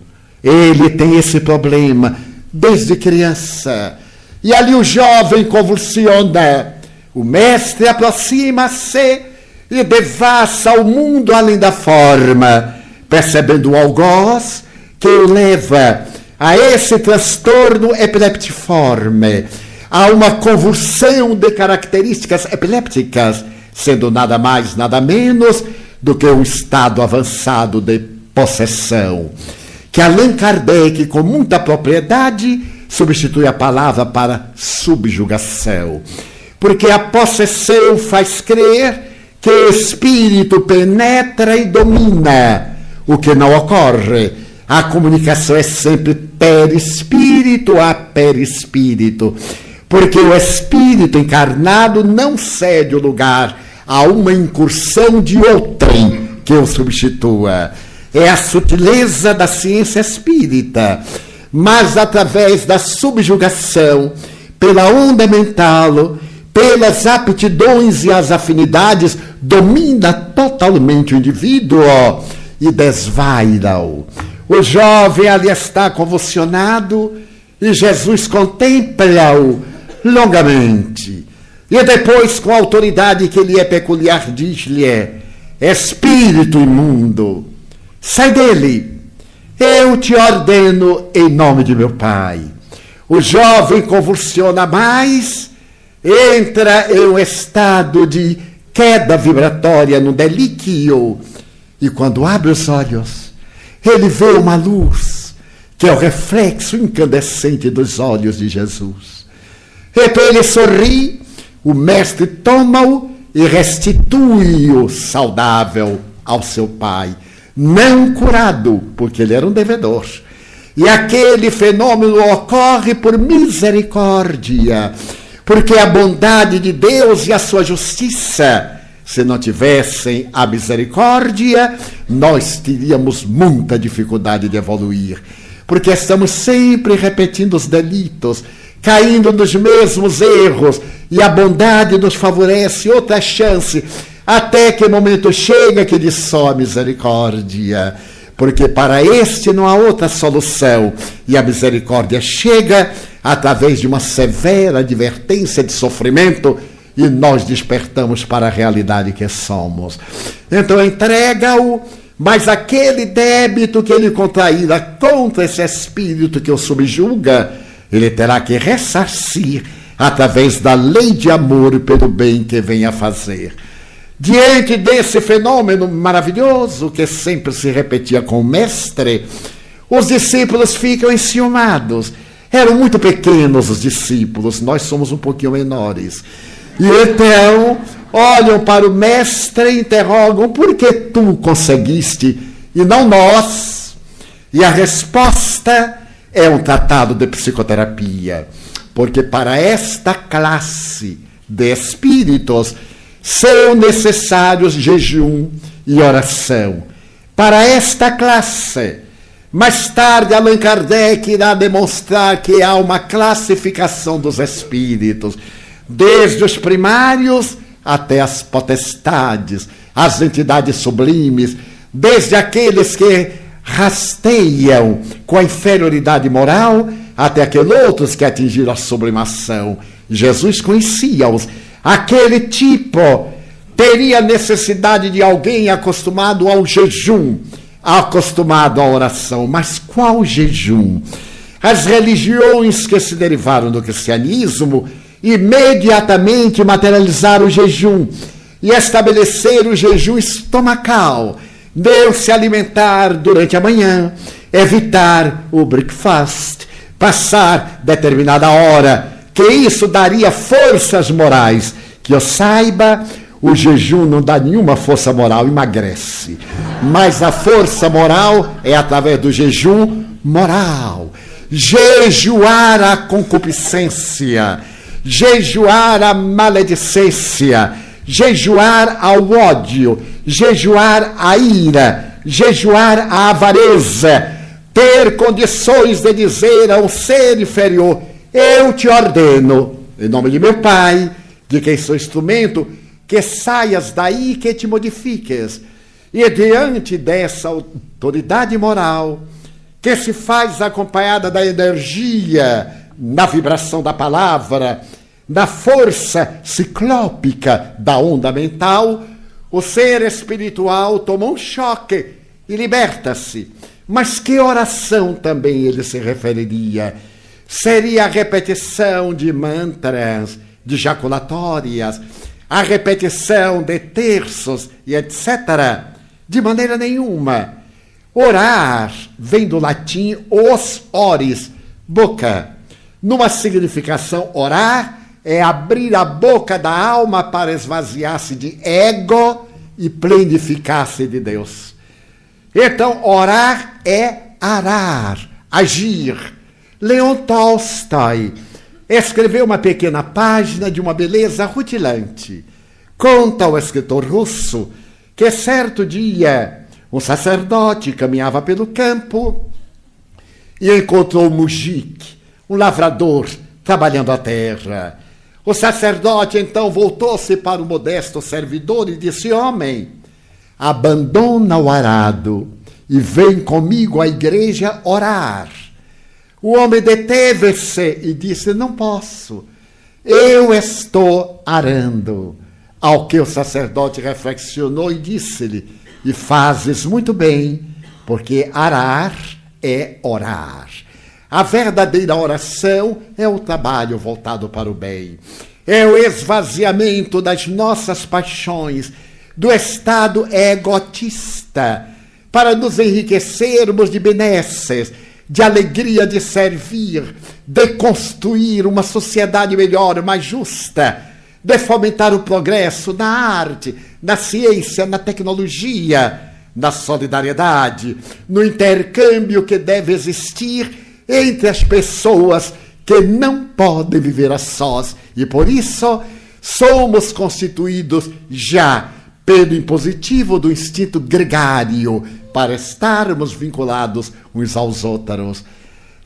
Ele tem esse problema desde criança. E ali o jovem convulsiona. O mestre aproxima-se e devassa o mundo além da forma, percebendo o algoz que o leva a esse transtorno epileptiforme, a uma convulsão de características epilépticas, sendo nada mais, nada menos do que um estado avançado de possessão. Que Allan Kardec, com muita propriedade, substitui a palavra para subjugação. Porque a possessão faz crer que o espírito penetra e domina, o que não ocorre. A comunicação é sempre perispírito a perispírito, porque o espírito encarnado não cede o lugar a uma incursão de outrem que o substitua. É a sutileza da ciência espírita, mas através da subjugação, pela onda mental, pelas aptidões e as afinidades, domina totalmente o indivíduo e desvaira-o. O jovem ali está convulsionado e Jesus contempla-o longamente. E depois, com a autoridade que lhe é peculiar, diz-lhe: Espírito imundo, sai dele. Eu te ordeno em nome de meu Pai. O jovem convulsiona mais, entra em um estado de queda vibratória no delíquio. E quando abre os olhos, ele vê uma luz, que é o reflexo incandescente dos olhos de Jesus. Então ele sorri, o mestre toma-o e restitui-o saudável ao seu pai, não curado, porque ele era um devedor. E aquele fenômeno ocorre por misericórdia porque a bondade de Deus e a sua justiça, se não tivessem a misericórdia, nós teríamos muita dificuldade de evoluir. Porque estamos sempre repetindo os delitos, caindo nos mesmos erros, e a bondade nos favorece outra chance, até que momento chega que diz só misericórdia porque para este não há outra solução. E a misericórdia chega através de uma severa advertência de sofrimento e nós despertamos para a realidade que somos. Então entrega-o, mas aquele débito que ele contraíra contra esse espírito que o subjuga, ele terá que ressarcir através da lei de amor pelo bem que venha fazer. Diante desse fenômeno maravilhoso que sempre se repetia com o mestre, os discípulos ficam enciumados. Eram muito pequenos os discípulos, nós somos um pouquinho menores. E então olham para o mestre e interrogam: por que tu conseguiste e não nós? E a resposta é um tratado de psicoterapia, porque para esta classe de espíritos são necessários jejum e oração. Para esta classe, mais tarde Allan Kardec irá demonstrar que há uma classificação dos espíritos, desde os primários até as potestades, as entidades sublimes, desde aqueles que rasteiam com a inferioridade moral até aqueles outros que atingiram a sublimação. Jesus conhecia-os Aquele tipo teria necessidade de alguém acostumado ao jejum, acostumado à oração. Mas qual jejum? As religiões que se derivaram do cristianismo imediatamente materializaram o jejum e estabeleceram o jejum estomacal. Deus se alimentar durante a manhã, evitar o breakfast, passar determinada hora que isso daria forças morais. Que eu saiba, o jejum não dá nenhuma força moral, emagrece. Mas a força moral é através do jejum moral. Jejuar a concupiscência, jejuar a maledicência, jejuar ao ódio, jejuar a ira, jejuar a avareza, ter condições de dizer a um ser inferior: eu te ordeno, em nome de meu Pai, de quem sou instrumento, que saias daí que te modifiques. E diante dessa autoridade moral, que se faz acompanhada da energia, na vibração da palavra, na força ciclópica da onda mental, o ser espiritual toma um choque e liberta-se. Mas que oração também ele se referiria? seria a repetição de mantras, de jaculatórias, a repetição de terços e etc. De maneira nenhuma. Orar vem do latim os ores, boca. Numa significação, orar é abrir a boca da alma para esvaziar-se de ego e plenificar-se de Deus. Então, orar é arar, agir. Leon Tolstói escreveu uma pequena página de uma beleza rutilante. Conta o escritor russo que certo dia um sacerdote caminhava pelo campo e encontrou um mujik, um lavrador, trabalhando a terra. O sacerdote então voltou-se para o modesto servidor e disse: Homem, abandona o arado e vem comigo à igreja orar. O homem deteve-se e disse: Não posso, eu estou arando. Ao que o sacerdote reflexionou e disse-lhe: E fazes muito bem, porque arar é orar. A verdadeira oração é o trabalho voltado para o bem, é o esvaziamento das nossas paixões, do estado egotista, para nos enriquecermos de benesses de alegria de servir, de construir uma sociedade melhor, mais justa, de fomentar o progresso na arte, na ciência, na tecnologia, na solidariedade, no intercâmbio que deve existir entre as pessoas que não podem viver a sós e por isso somos constituídos já pelo impositivo do instinto gregário para estarmos vinculados uns aos outros.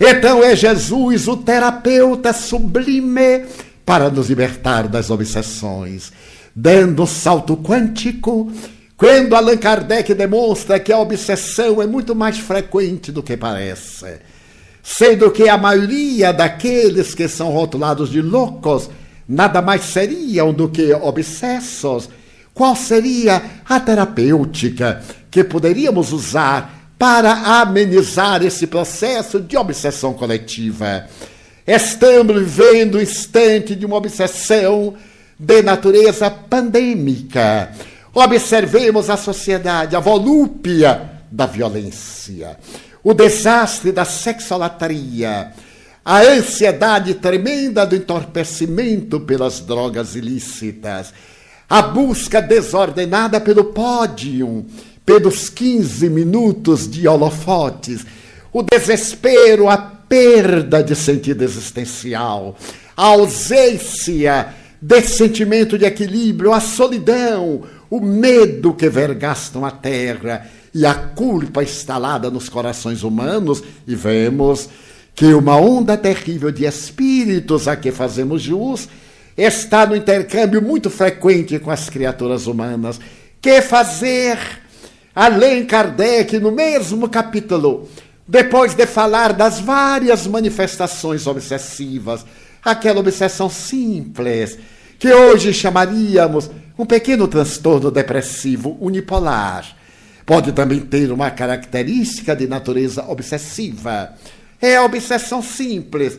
Então é Jesus o terapeuta sublime para nos libertar das obsessões, dando um salto quântico. Quando Allan Kardec demonstra que a obsessão é muito mais frequente do que parece, sendo que a maioria daqueles que são rotulados de loucos nada mais seriam do que obsessos, qual seria a terapêutica que poderíamos usar para amenizar esse processo de obsessão coletiva. Estamos vivendo o instante de uma obsessão de natureza pandêmica. Observemos a sociedade, a volúpia da violência, o desastre da sexolatria, a ansiedade tremenda do entorpecimento pelas drogas ilícitas, a busca desordenada pelo pódio, pelos 15 minutos de holofotes, o desespero, a perda de sentido existencial, a ausência desse sentimento de equilíbrio, a solidão, o medo que vergastam a terra e a culpa instalada nos corações humanos, e vemos que uma onda terrível de espíritos a que fazemos jus está no intercâmbio muito frequente com as criaturas humanas. Que fazer? Além Kardec, no mesmo capítulo, depois de falar das várias manifestações obsessivas, aquela obsessão simples, que hoje chamaríamos um pequeno transtorno depressivo unipolar, pode também ter uma característica de natureza obsessiva. É a obsessão simples,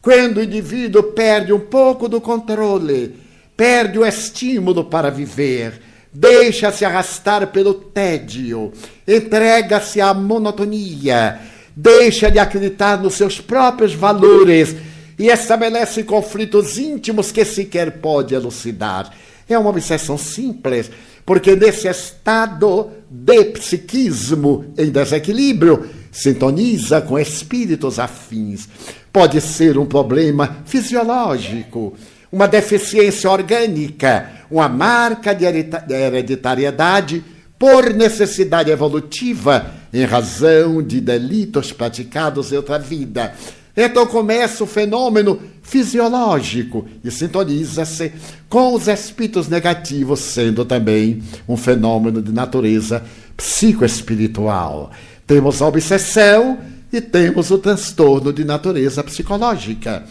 quando o indivíduo perde um pouco do controle, perde o estímulo para viver deixa-se arrastar pelo tédio, entrega-se à monotonia, deixa de acreditar nos seus próprios valores e estabelece conflitos íntimos que sequer pode elucidar. É uma obsessão simples, porque nesse estado de psiquismo em desequilíbrio, sintoniza com espíritos afins. Pode ser um problema fisiológico, uma deficiência orgânica, uma marca de hereditariedade por necessidade evolutiva em razão de delitos praticados em outra vida. Então começa o fenômeno fisiológico e sintoniza-se com os espíritos negativos, sendo também um fenômeno de natureza psicoespiritual. Temos a obsessão e temos o transtorno de natureza psicológica.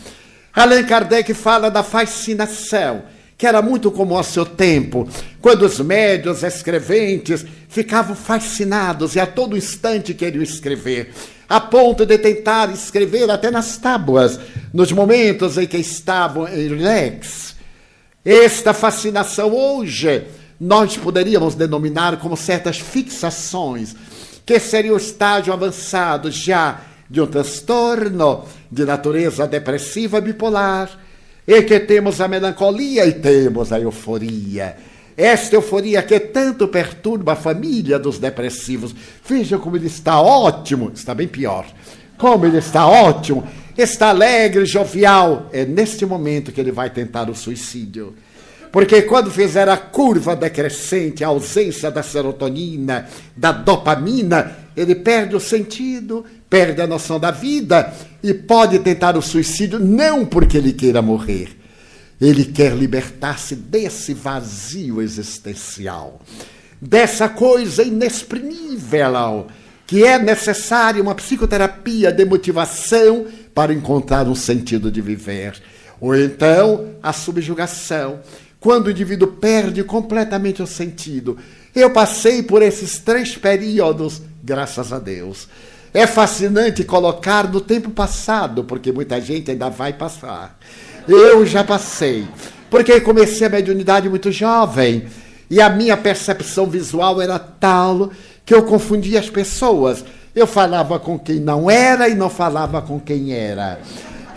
Allan Kardec fala da fascinação, que era muito comum ao seu tempo, quando os médios escreventes ficavam fascinados e a todo instante queriam escrever, a ponto de tentar escrever até nas tábuas, nos momentos em que estavam em relax. Esta fascinação hoje nós poderíamos denominar como certas fixações, que seria o estágio avançado já de um transtorno de natureza depressiva bipolar, e que temos a melancolia e temos a euforia. Esta euforia que tanto perturba a família dos depressivos. Veja como ele está ótimo, está bem pior. Como ele está ótimo, está alegre, jovial. É neste momento que ele vai tentar o suicídio. Porque quando fizer a curva decrescente, a ausência da serotonina, da dopamina, ele perde o sentido, perde a noção da vida e pode tentar o suicídio não porque ele queira morrer. Ele quer libertar-se desse vazio existencial, dessa coisa inexprimível, que é necessária uma psicoterapia de motivação para encontrar um sentido de viver. Ou então a subjugação quando o indivíduo perde completamente o sentido. Eu passei por esses três períodos, graças a Deus. É fascinante colocar no tempo passado, porque muita gente ainda vai passar. Eu já passei, porque comecei a mediunidade muito jovem e a minha percepção visual era tal que eu confundia as pessoas. Eu falava com quem não era e não falava com quem era.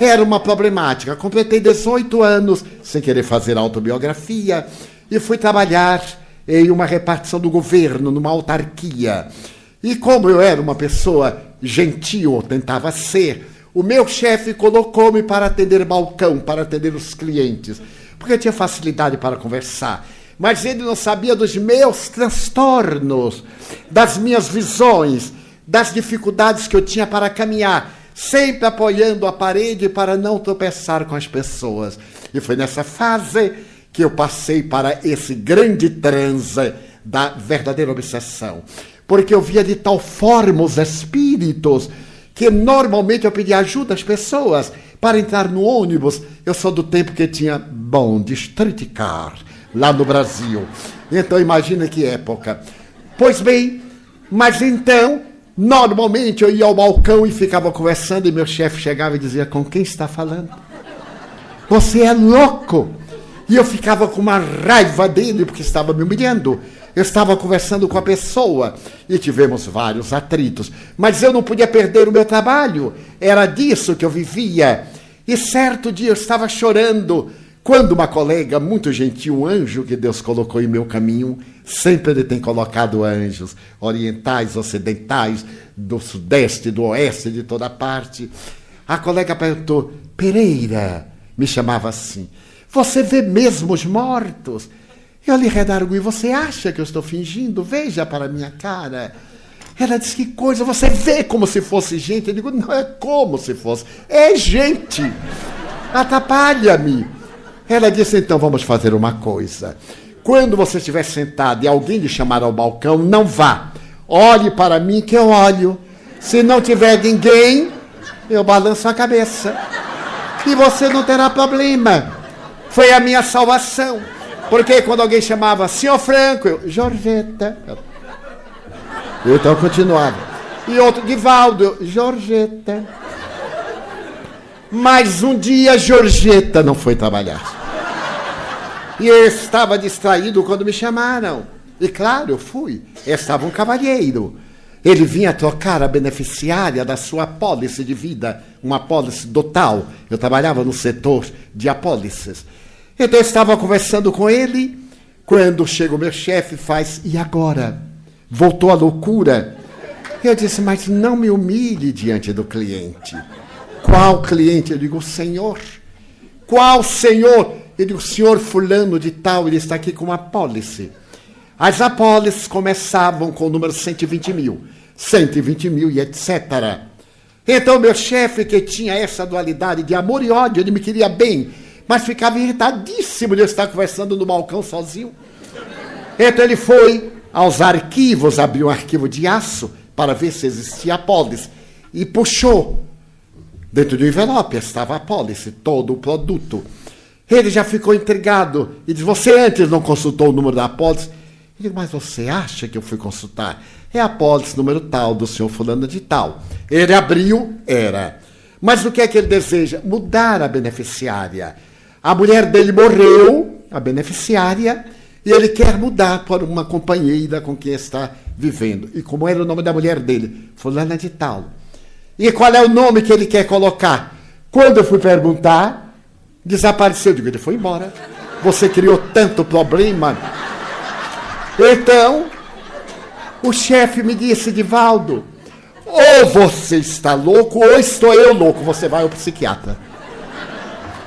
Era uma problemática. Completei 18 anos sem querer fazer autobiografia e fui trabalhar em uma repartição do governo, numa autarquia. E como eu era uma pessoa gentil, ou tentava ser, o meu chefe colocou-me para atender balcão, para atender os clientes, porque eu tinha facilidade para conversar. Mas ele não sabia dos meus transtornos, das minhas visões, das dificuldades que eu tinha para caminhar sempre apoiando a parede para não tropeçar com as pessoas. E foi nessa fase que eu passei para esse grande transe da verdadeira obsessão. Porque eu via de tal forma os espíritos que normalmente eu pedia ajuda às pessoas para entrar no ônibus. Eu sou do tempo que tinha bom street car lá no Brasil. Então imagina que época. Pois bem, mas então Normalmente eu ia ao balcão e ficava conversando e meu chefe chegava e dizia: Com quem está falando? Você é louco! E eu ficava com uma raiva dele porque estava me humilhando. Estava conversando com a pessoa e tivemos vários atritos, mas eu não podia perder o meu trabalho. Era disso que eu vivia. E certo dia eu estava chorando quando uma colega muito gentil, um anjo que Deus colocou em meu caminho, sempre ele tem colocado anjos, orientais, ocidentais, do sudeste, do oeste, de toda parte. A colega perguntou: Pereira, me chamava assim, você vê mesmo os mortos? Eu lhe redargui: Você acha que eu estou fingindo? Veja para minha cara. Ela disse: Que coisa, você vê como se fosse gente? Eu digo: Não é como se fosse, é gente. Atrapalha-me. Ela disse: então vamos fazer uma coisa. Quando você estiver sentado e alguém lhe chamar ao balcão, não vá. Olhe para mim que eu olho. Se não tiver ninguém, eu balanço a cabeça. E você não terá problema. Foi a minha salvação. Porque quando alguém chamava Senhor Franco, eu, Jorgeta. Eu então continuava. E outro, Divaldo, eu, Jorgeta. Mas um dia Georgeta não foi trabalhar. E eu estava distraído quando me chamaram. E claro, eu fui. Estava um cavalheiro. Ele vinha trocar a beneficiária da sua apólice de vida, uma apólice total. Eu trabalhava no setor de apólices. Então eu estava conversando com ele, quando chega o meu chefe faz, e agora? Voltou a loucura. Eu disse, mas não me humilhe diante do cliente. Qual cliente? Eu digo, Senhor. Qual Senhor? Ele o senhor fulano de tal, ele está aqui com uma apólice. As apólices começavam com o número 120 mil. 120 mil e etc. Então, meu chefe, que tinha essa dualidade de amor e ódio, ele me queria bem, mas ficava irritadíssimo de eu estar conversando no balcão sozinho. Então, ele foi aos arquivos, abriu um arquivo de aço para ver se existia apólice e puxou Dentro do envelope estava a pólice, todo o produto. Ele já ficou intrigado e diz: Você antes não consultou o número da pólice? Ele diz: Mas você acha que eu fui consultar? É a pólice número tal do senhor Fulano de Tal. Ele abriu, era. Mas o que é que ele deseja? Mudar a beneficiária. A mulher dele morreu, a beneficiária, e ele quer mudar para uma companheira com quem está vivendo. E como era o nome da mulher dele? Fulana de Tal. E qual é o nome que ele quer colocar? Quando eu fui perguntar, desapareceu. Eu digo, ele foi embora. Você criou tanto problema. Então, o chefe me disse, Divaldo, ou você está louco, ou estou eu louco. Você vai ao psiquiatra.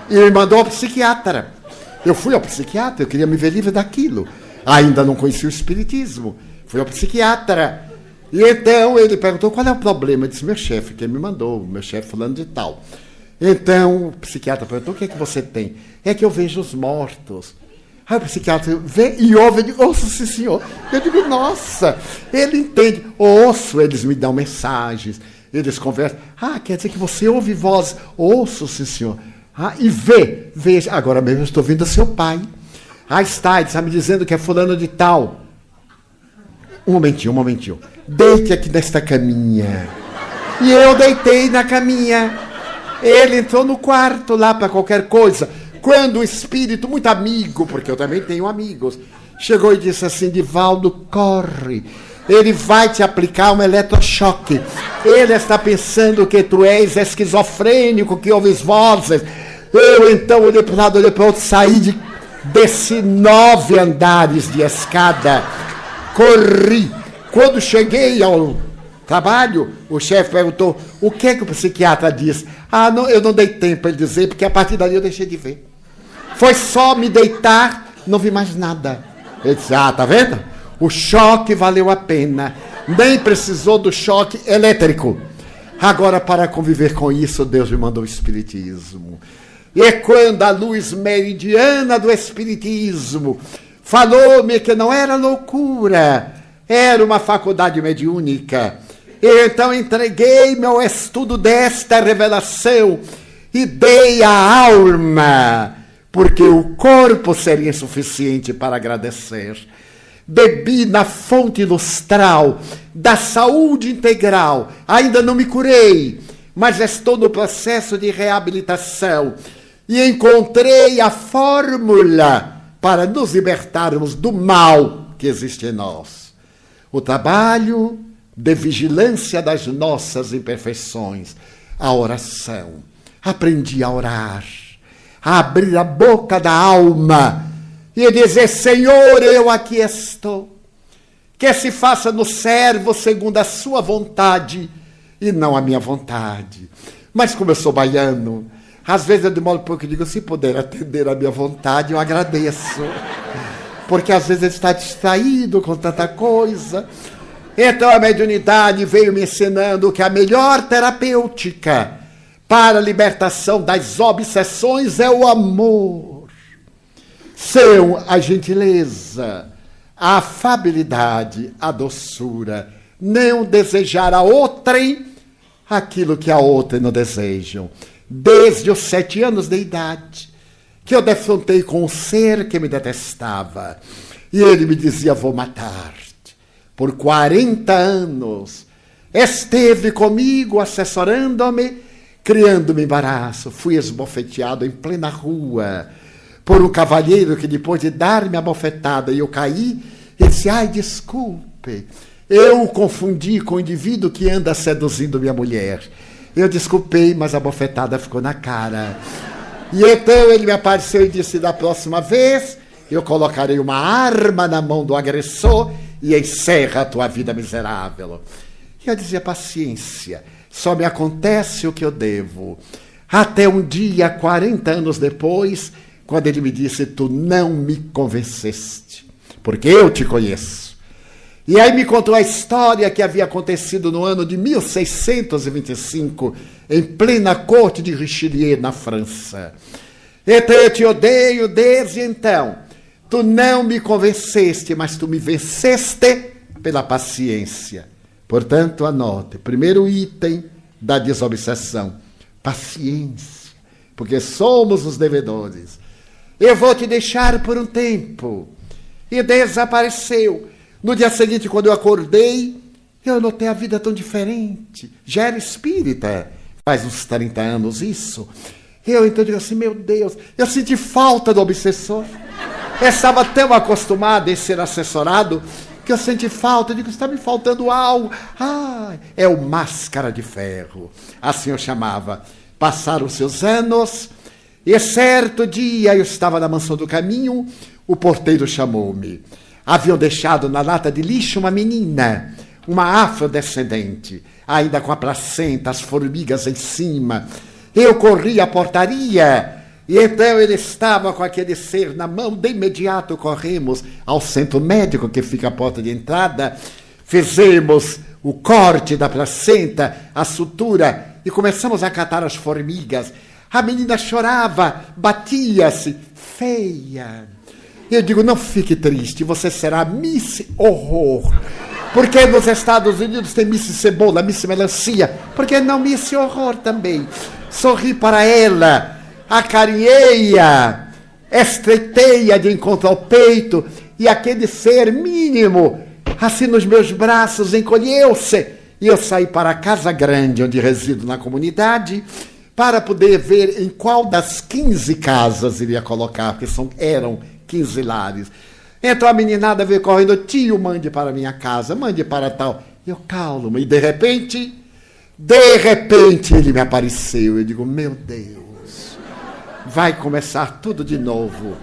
E me mandou ao psiquiatra. Eu fui ao psiquiatra, eu queria me ver livre daquilo. Ainda não conhecia o espiritismo. Fui ao psiquiatra. E então ele perguntou qual é o problema. Eu disse, meu chefe, quem me mandou, meu chefe falando de tal. Então o psiquiatra perguntou, o que é que você tem? É que eu vejo os mortos. Aí o psiquiatra vê e ouve, eu ouço, sim, senhor. Eu digo, nossa, ele entende. Ouço, eles me dão mensagens, eles conversam. Ah, quer dizer que você ouve voz. Ouço, sim, senhor. Ah, e vê, veja, agora mesmo estou vendo seu pai. Ah, está, ele está me dizendo que é fulano de tal. Um momentinho, um momentinho. Deite aqui nesta caminha. E eu deitei na caminha. Ele entrou no quarto lá para qualquer coisa. Quando o espírito, muito amigo, porque eu também tenho amigos, chegou e disse assim: Divaldo, corre. Ele vai te aplicar um eletrochoque. Ele está pensando que tu és esquizofrênico, que ouves vozes. Eu então olhei para um lado, olhei para outro, saí de, desci nove andares de escada, corri. Quando cheguei ao trabalho, o chefe perguntou: o que é que o psiquiatra disse? Ah, não, eu não dei tempo para ele dizer, porque a partir dali eu deixei de ver. Foi só me deitar, não vi mais nada. Ele disse: Ah, tá vendo? O choque valeu a pena. Nem precisou do choque elétrico. Agora, para conviver com isso, Deus me mandou o Espiritismo. E é quando a luz meridiana do Espiritismo falou-me que não era loucura, era uma faculdade mediúnica. E então entreguei-me ao estudo desta revelação e dei a alma, porque o corpo seria insuficiente para agradecer. Bebi na fonte lustral da saúde integral. Ainda não me curei, mas estou no processo de reabilitação e encontrei a fórmula para nos libertarmos do mal que existe em nós. O trabalho de vigilância das nossas imperfeições, a oração. Aprendi a orar, a abrir a boca da alma e dizer: Senhor, eu aqui estou. Que se faça no servo segundo a sua vontade e não a minha vontade. Mas como eu sou baiano, às vezes eu demoro um pouco e digo, se puder atender a minha vontade, eu agradeço. Porque às vezes ele está distraído com tanta coisa. Então a mediunidade veio me ensinando que a melhor terapêutica para a libertação das obsessões é o amor. São a gentileza, a afabilidade, a doçura. Não desejar a outrem aquilo que a outra não desejam desde os sete anos de idade, que eu defrontei com um ser que me detestava. E ele me dizia: Vou matar-te. Por 40 anos esteve comigo, assessorando-me, criando-me embaraço. Fui esbofeteado em plena rua por um cavalheiro que, depois de dar-me a bofetada e eu caí, disse: Ai, desculpe. Eu o confundi com o indivíduo que anda seduzindo minha mulher. Eu desculpei, mas a bofetada ficou na cara. E então ele me apareceu e disse: da próxima vez eu colocarei uma arma na mão do agressor e encerra a tua vida miserável. E eu dizia: paciência, só me acontece o que eu devo. Até um dia, 40 anos depois, quando ele me disse: Tu não me convenceste, porque eu te conheço. E aí me contou a história que havia acontecido no ano de 1625, em plena corte de Richelieu, na França. Então eu te odeio desde então. Tu não me convenceste, mas tu me venceste pela paciência. Portanto, anote: primeiro item da desobsessão, paciência, porque somos os devedores. Eu vou te deixar por um tempo. E desapareceu. No dia seguinte, quando eu acordei, eu notei a vida tão diferente. Já era espírita, faz uns 30 anos isso. Eu então digo assim, meu Deus, eu senti falta do obsessor. Estava tão acostumado em ser assessorado que eu senti falta. Eu digo, está me faltando algo. Ah, é o Máscara de Ferro. Assim eu chamava. Passaram seus anos e certo dia eu estava na mansão do caminho, o porteiro chamou-me. Haviam deixado na lata de lixo uma menina, uma afrodescendente, ainda com a placenta, as formigas em cima. Eu corri à portaria e então ele estava com aquele ser na mão. De imediato corremos ao centro médico que fica à porta de entrada. Fizemos o corte da placenta, a sutura e começamos a catar as formigas. A menina chorava, batia-se, feia. Eu digo: não fique triste, você será Miss Horror. Porque nos Estados Unidos tem Miss Cebola, Miss Melancia. Por que não Miss Horror também? Sorri para ela, acarinhei-a, estreitei-a de encontro ao peito, e aquele ser mínimo, assim nos meus braços, encolheu-se. E eu saí para a casa grande onde resido na comunidade para poder ver em qual das 15 casas iria colocar, porque são, eram 15 lares. Então a meninada veio correndo, tio, mande para minha casa, mande para tal. Eu calmo, e de repente, de repente ele me apareceu. Eu digo, meu Deus, vai começar tudo de novo.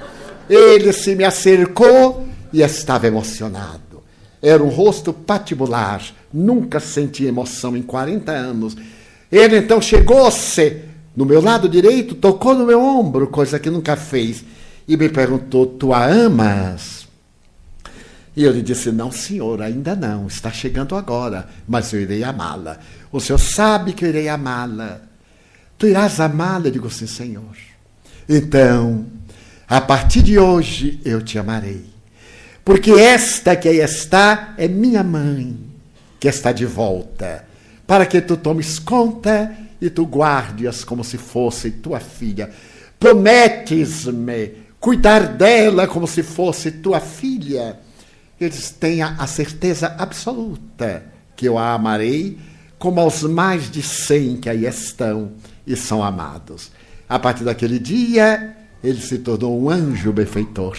Ele se me acercou e estava emocionado. Era um rosto patibular, nunca senti emoção em 40 anos ele então chegou-se no meu lado direito, tocou no meu ombro, coisa que nunca fez, e me perguntou: Tu a amas? E eu lhe disse: Não, senhor, ainda não, está chegando agora, mas eu irei amá-la. O senhor sabe que eu irei amá-la. Tu irás amá-la? Eu digo: Sim, senhor. Então, a partir de hoje eu te amarei. Porque esta que aí está é minha mãe, que está de volta para que tu tomes conta e tu guardes como se fosse tua filha. Prometes-me cuidar dela como se fosse tua filha. Eles tenha a certeza absoluta que eu a amarei como aos mais de cem que aí estão e são amados. A partir daquele dia, ele se tornou um anjo benfeitor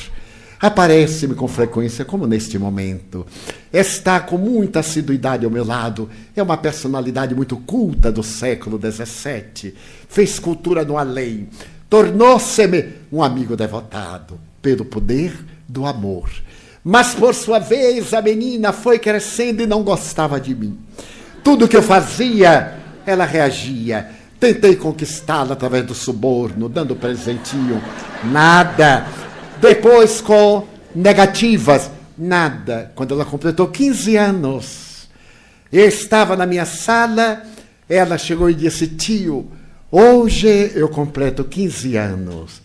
Aparece-me com frequência, como neste momento. Está com muita assiduidade ao meu lado. É uma personalidade muito culta do século XVII. Fez cultura no além. Tornou-se-me um amigo devotado pelo poder do amor. Mas, por sua vez, a menina foi crescendo e não gostava de mim. Tudo que eu fazia, ela reagia. Tentei conquistá-la através do suborno, dando presentinho. Nada depois com negativas, nada. Quando ela completou 15 anos, eu estava na minha sala, ela chegou e disse: Tio, hoje eu completo 15 anos.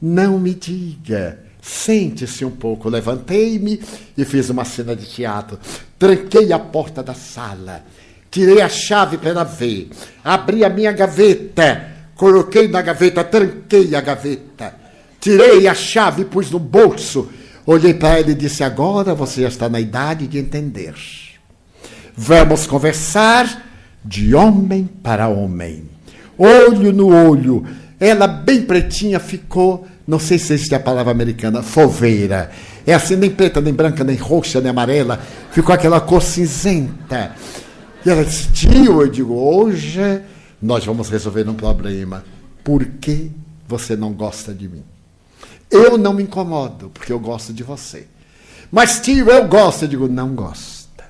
Não me diga. Sente-se um pouco. Levantei-me e fiz uma cena de teatro. Tranquei a porta da sala. Tirei a chave para ver. Abri a minha gaveta. Coloquei na gaveta, tranquei a gaveta. Tirei a chave pus no bolso. Olhei para ele e disse: Agora você já está na idade de entender. Vamos conversar de homem para homem, olho no olho. Ela, bem pretinha, ficou, não sei se existe a palavra americana, foveira. É assim, nem preta, nem branca, nem roxa, nem amarela. Ficou aquela cor cinzenta. E ela disse: Tio, eu digo, hoje nós vamos resolver um problema. Por que você não gosta de mim? Eu não me incomodo, porque eu gosto de você. Mas, tio, eu gosto. Eu digo, não gosta.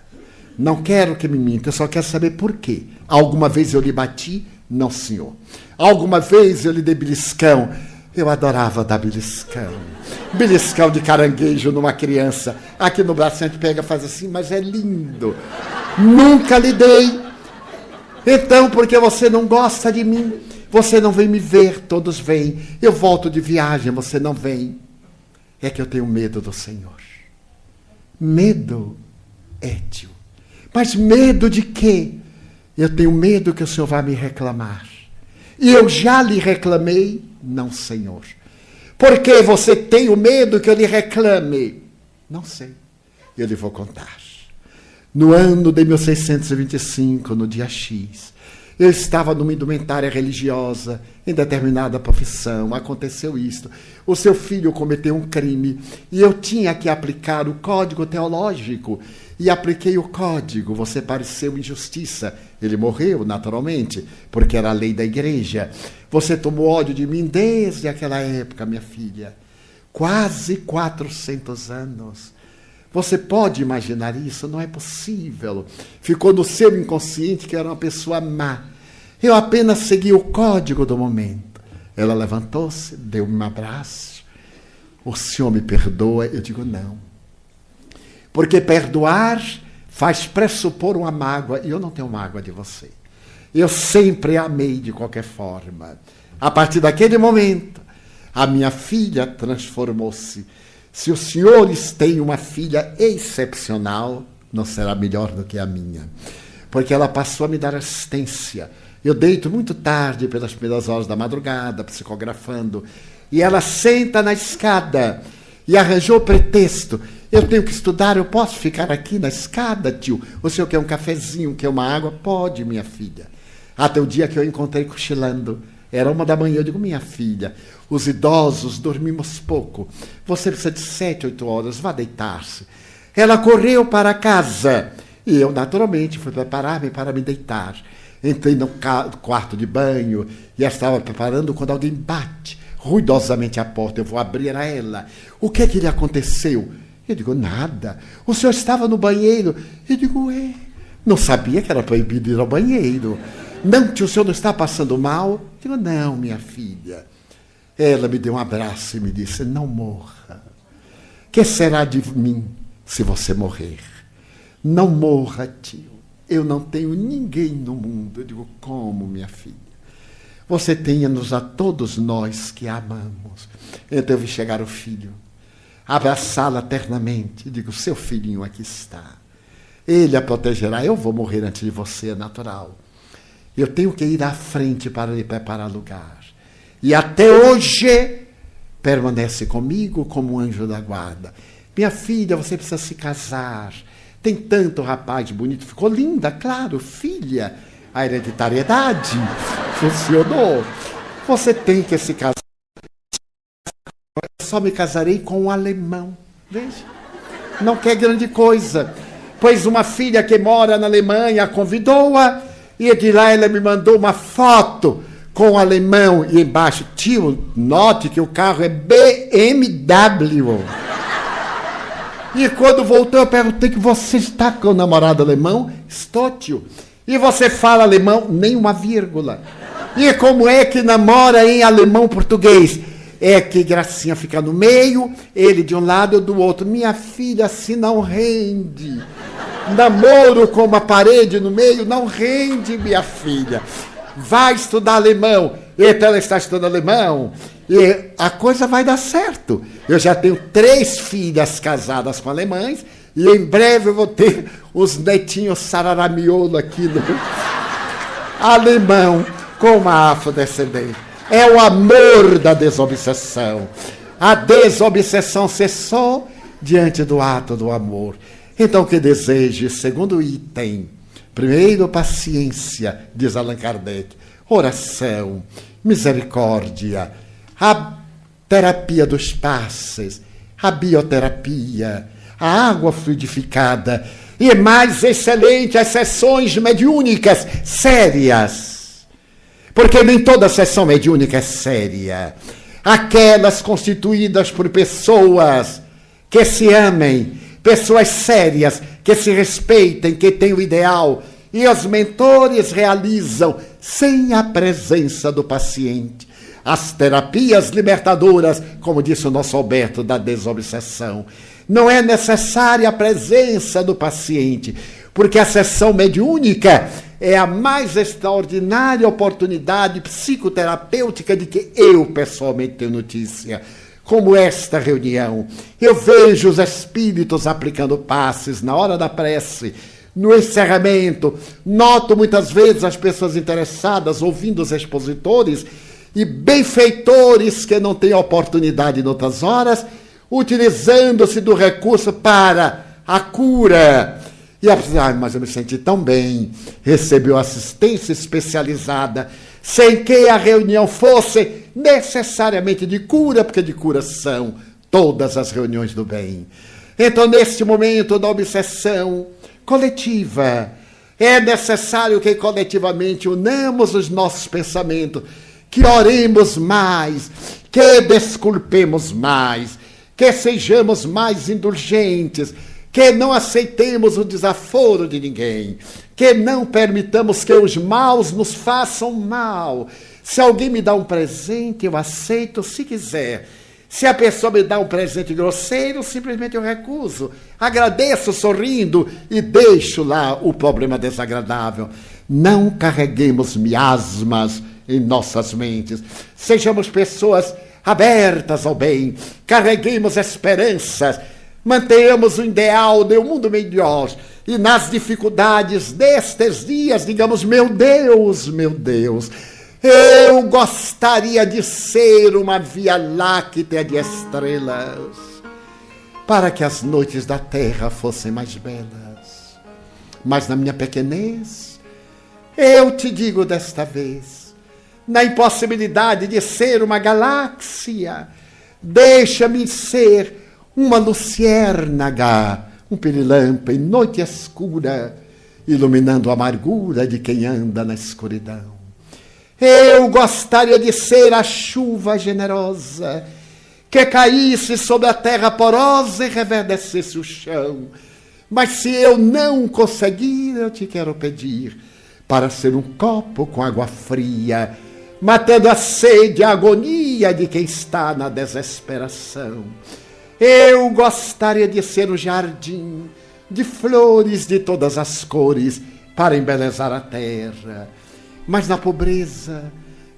Não quero que me minta, eu só quero saber por quê. Alguma vez eu lhe bati? Não, senhor. Alguma vez eu lhe dei beliscão? Eu adorava dar beliscão. Beliscão de caranguejo numa criança. Aqui no braço a gente pega faz assim, mas é lindo. Nunca lhe dei. Então, porque você não gosta de mim, você não vem me ver, todos vêm. Eu volto de viagem, você não vem. É que eu tenho medo do Senhor. Medo, Étio. Mas medo de quê? Eu tenho medo que o Senhor vá me reclamar. E eu já lhe reclamei? Não, Senhor. Por que você tem o medo que eu lhe reclame? Não sei. Eu lhe vou contar. No ano de 1625, no dia X, Eu estava numa indumentária religiosa, em determinada profissão, aconteceu isto. O seu filho cometeu um crime e eu tinha que aplicar o código teológico. E apliquei o código, você pareceu injustiça. Ele morreu, naturalmente, porque era a lei da igreja. Você tomou ódio de mim desde aquela época, minha filha. Quase 400 anos. Você pode imaginar isso? Não é possível. Ficou no seu inconsciente que era uma pessoa má. Eu apenas segui o código do momento. Ela levantou-se, deu-me um abraço. O senhor me perdoa? Eu digo não. Porque perdoar faz pressupor uma mágoa, e eu não tenho mágoa de você. Eu sempre amei de qualquer forma. A partir daquele momento, a minha filha transformou-se se os senhores têm uma filha excepcional, não será melhor do que a minha, porque ela passou a me dar assistência. Eu deito muito tarde, pelas primeiras horas da madrugada, psicografando, e ela senta na escada e arranjou o pretexto. Eu tenho que estudar, eu posso ficar aqui na escada, tio? O senhor quer um cafezinho, quer uma água? Pode, minha filha. Até o dia que eu encontrei cochilando. Era uma da manhã, eu digo, minha filha, os idosos dormimos pouco. Você precisa de sete, oito horas, vá deitar-se. Ela correu para casa e eu, naturalmente, fui preparar-me para me deitar. Entrei no quarto de banho e estava preparando quando alguém bate ruidosamente a porta. Eu vou abrir a ela. O que é que lhe aconteceu? Eu digo, nada. O senhor estava no banheiro. Eu digo, é. Não sabia que era proibido ir ao banheiro. Não, tio, o senhor não está passando mal? Eu digo, não, minha filha. Ela me deu um abraço e me disse: Não morra. Que será de mim se você morrer? Não morra, tio. Eu não tenho ninguém no mundo. Eu digo: Como, minha filha? Você tenha-nos a todos nós que amamos. Então eu vi chegar o filho, abraçá-la eternamente. Eu digo: Seu filhinho aqui está. Ele a protegerá. Eu vou morrer antes de você, é natural. Eu tenho que ir à frente para lhe preparar lugar e até hoje permanece comigo como um anjo da guarda. Minha filha, você precisa se casar. Tem tanto rapaz bonito. Ficou linda, claro, filha. A hereditariedade funcionou. Você tem que se casar. Eu só me casarei com um alemão. Veja. Não quer grande coisa. Pois uma filha que mora na Alemanha convidou-a e de lá ela me mandou uma foto com o alemão e embaixo, tio, note que o carro é BMW. E quando voltou, eu perguntei que você está com o namorado alemão? Estou. E você fala alemão? Nem uma vírgula. E como é que namora em alemão português? É que gracinha fica no meio, ele de um lado e do outro. Minha filha, assim não rende. Namoro com uma parede no meio não rende, minha filha vai estudar alemão. Então ela está estudando alemão. E a coisa vai dar certo. Eu já tenho três filhas casadas com alemães. E em breve eu vou ter os netinhos sararamiolo aqui no alemão com uma afrodescendente. É o amor da desobsessão. A desobsessão cessou diante do ato do amor. Então, que deseje, segundo item, Primeiro, paciência, diz Allan Kardec. Oração, misericórdia, a terapia dos passes, a bioterapia, a água fluidificada e mais excelente as sessões mediúnicas sérias. Porque nem toda sessão mediúnica é séria. Aquelas constituídas por pessoas que se amem, pessoas sérias, que se respeitem, que têm o ideal. E os mentores realizam sem a presença do paciente. As terapias libertadoras, como disse o nosso Alberto, da desobsessão. Não é necessária a presença do paciente, porque a sessão mediúnica é a mais extraordinária oportunidade psicoterapêutica de que eu pessoalmente tenho notícia como esta reunião. Eu vejo os espíritos aplicando passes na hora da prece, no encerramento. Noto muitas vezes as pessoas interessadas ouvindo os expositores e benfeitores que não têm oportunidade em outras horas, utilizando-se do recurso para a cura. E ela disse, ah, mas eu me senti tão bem, recebeu assistência especializada, sem que a reunião fosse necessariamente de cura, porque de cura são todas as reuniões do bem. Então, neste momento da obsessão coletiva, é necessário que coletivamente unamos os nossos pensamentos, que oremos mais, que desculpemos mais, que sejamos mais indulgentes, que não aceitemos o desaforo de ninguém, que não permitamos que os maus nos façam mal. Se alguém me dá um presente, eu aceito se quiser. Se a pessoa me dá um presente grosseiro, simplesmente eu recuso. Agradeço sorrindo e deixo lá o problema desagradável. Não carreguemos miasmas em nossas mentes. Sejamos pessoas abertas ao bem. Carreguemos esperanças Mantenhamos o ideal de um mundo melhor. E nas dificuldades destes dias, digamos: meu Deus, meu Deus, eu gostaria de ser uma via láctea de estrelas, para que as noites da terra fossem mais belas. Mas na minha pequenez, eu te digo desta vez, na impossibilidade de ser uma galáxia, deixa-me ser uma luciérnaga, um pirilampo em noite escura, iluminando a amargura de quem anda na escuridão. Eu gostaria de ser a chuva generosa que caísse sobre a terra porosa e reverdecesse o chão. Mas se eu não conseguir, eu te quero pedir para ser um copo com água fria, matando a sede a agonia de quem está na desesperação. Eu gostaria de ser o jardim de flores de todas as cores para embelezar a terra. Mas na pobreza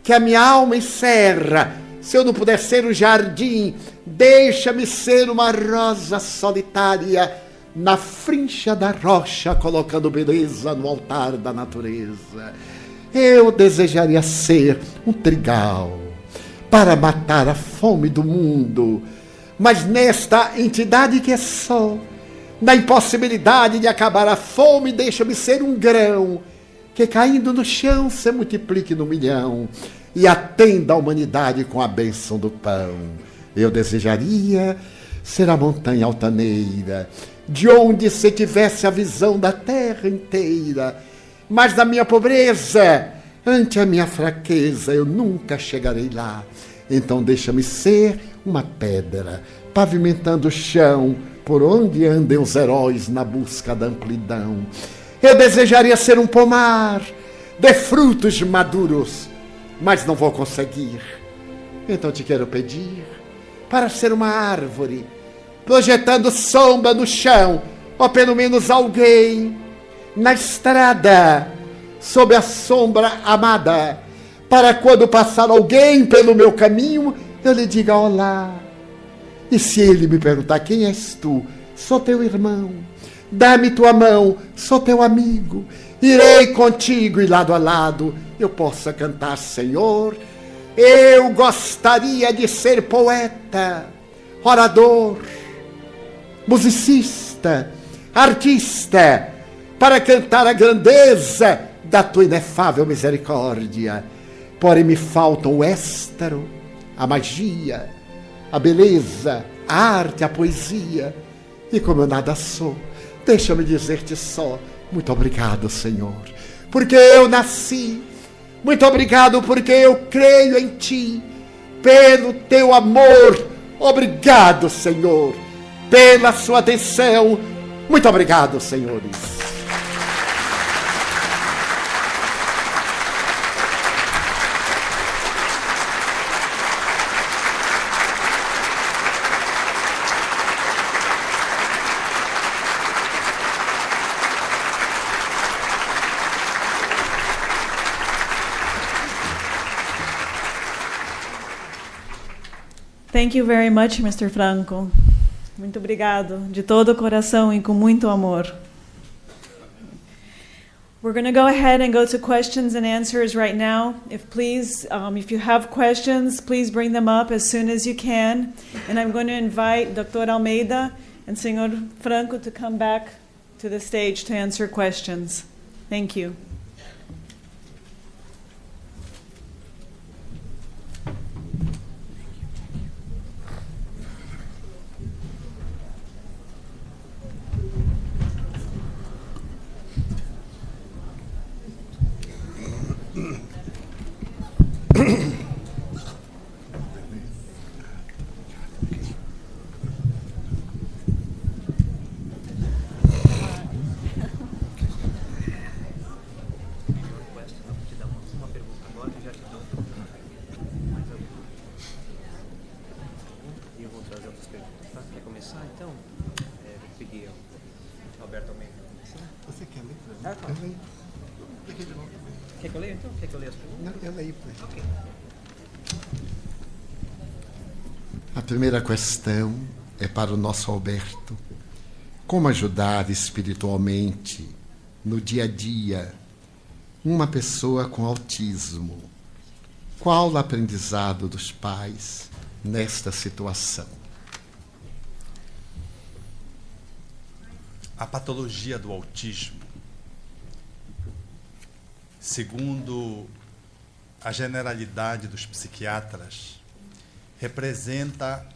que a minha alma encerra, se eu não puder ser o jardim, deixa-me ser uma rosa solitária na frincha da rocha, colocando beleza no altar da natureza. Eu desejaria ser um trigal para matar a fome do mundo mas nesta entidade que é só, na impossibilidade de acabar a fome, deixa-me ser um grão que caindo no chão se multiplique no milhão e atenda a humanidade com a bênção do pão. Eu desejaria ser a montanha altaneira, de onde se tivesse a visão da terra inteira, mas da minha pobreza, ante a minha fraqueza, eu nunca chegarei lá. Então deixa-me ser uma pedra, pavimentando o chão por onde andem os heróis na busca da amplidão. Eu desejaria ser um pomar de frutos maduros, mas não vou conseguir. Então te quero pedir para ser uma árvore, projetando sombra no chão, ou pelo menos alguém na estrada, sob a sombra amada, para quando passar alguém pelo meu caminho, eu lhe diga olá. E se ele me perguntar quem és tu, sou teu irmão. Dá-me tua mão, sou teu amigo. Irei contigo e lado a lado eu possa cantar, Senhor. Eu gostaria de ser poeta, orador, musicista, artista, para cantar a grandeza da tua inefável misericórdia. Porém, me faltam o éstaro a magia, a beleza, a arte, a poesia. E como eu nada sou, deixa-me dizer-te só: muito obrigado, Senhor, porque eu nasci. Muito obrigado porque eu creio em Ti, pelo Teu amor. Obrigado, Senhor, pela Sua atenção. Muito obrigado, senhores. Thank you very much, Mr. Franco. Muito obrigado, de todo o coração e com muito amor. We're going to go ahead and go to questions and answers right now. If please, um, if you have questions, please bring them up as soon as you can. And I'm going to invite Dr. Almeida and Senor Franco to come back to the stage to answer questions. Thank you. E eu vou trazer outras perguntas, tá? Quer começar então? É, vou pedir ao Alberto Almeida para começar. Você quer ler? Ah, claro. Eu leio. Peguei de novo. Quer que eu leia então? Quer que eu leia as perguntas? Não, eu leio. pai. Ok. A primeira questão é para o nosso Alberto. Como ajudar espiritualmente, no dia a dia, uma pessoa com autismo? Qual o aprendizado dos pais nesta situação? A patologia do autismo, segundo a generalidade dos psiquiatras, representa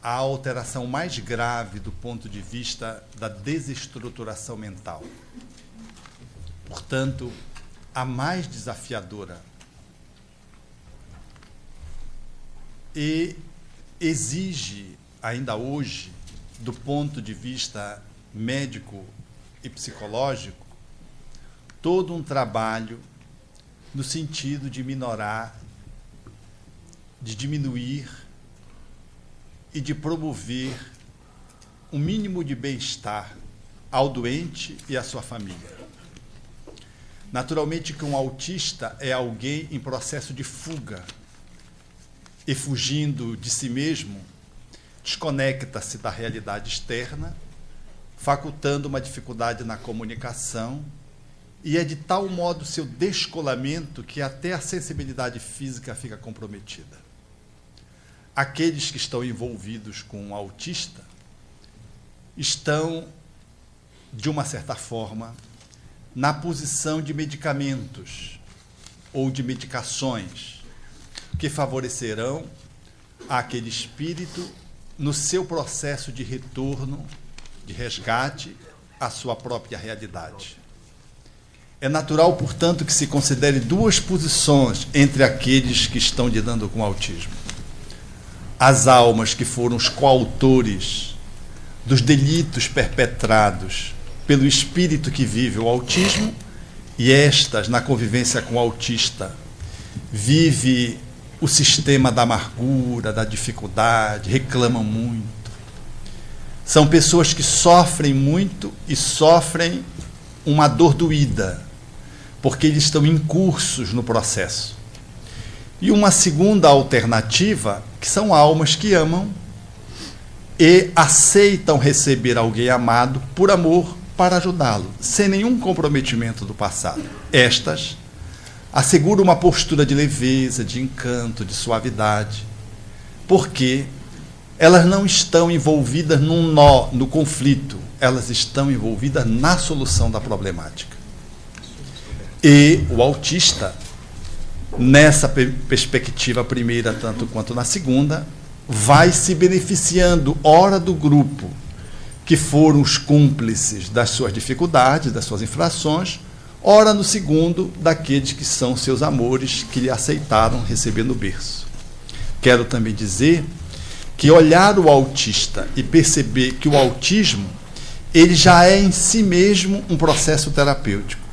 a alteração mais grave do ponto de vista da desestruturação mental. Portanto, a mais desafiadora. E exige, ainda hoje, do ponto de vista médico e psicológico, todo um trabalho no sentido de minorar, de diminuir e de promover um mínimo de bem-estar ao doente e à sua família. Naturalmente que um autista é alguém em processo de fuga e fugindo de si mesmo, desconecta-se da realidade externa, facultando uma dificuldade na comunicação e é de tal modo seu descolamento que até a sensibilidade física fica comprometida. Aqueles que estão envolvidos com um autista estão, de uma certa forma, na posição de medicamentos ou de medicações que favorecerão aquele espírito no seu processo de retorno, de resgate à sua própria realidade. É natural, portanto, que se considere duas posições entre aqueles que estão lidando com autismo. As almas que foram os coautores dos delitos perpetrados pelo espírito que vive o autismo e estas, na convivência com o autista, vive o sistema da amargura, da dificuldade, reclamam muito. São pessoas que sofrem muito e sofrem uma dor doída, porque eles estão incursos no processo. E uma segunda alternativa, que são almas que amam e aceitam receber alguém amado por amor para ajudá-lo, sem nenhum comprometimento do passado. Estas asseguram uma postura de leveza, de encanto, de suavidade, porque elas não estão envolvidas num nó, no conflito, elas estão envolvidas na solução da problemática. E o autista, nessa pe- perspectiva primeira, tanto quanto na segunda, vai se beneficiando, ora do grupo, que foram os cúmplices das suas dificuldades, das suas infrações, ora no segundo, daqueles que são seus amores, que lhe aceitaram receber no berço. Quero também dizer que olhar o autista e perceber que o autismo ele já é em si mesmo um processo terapêutico.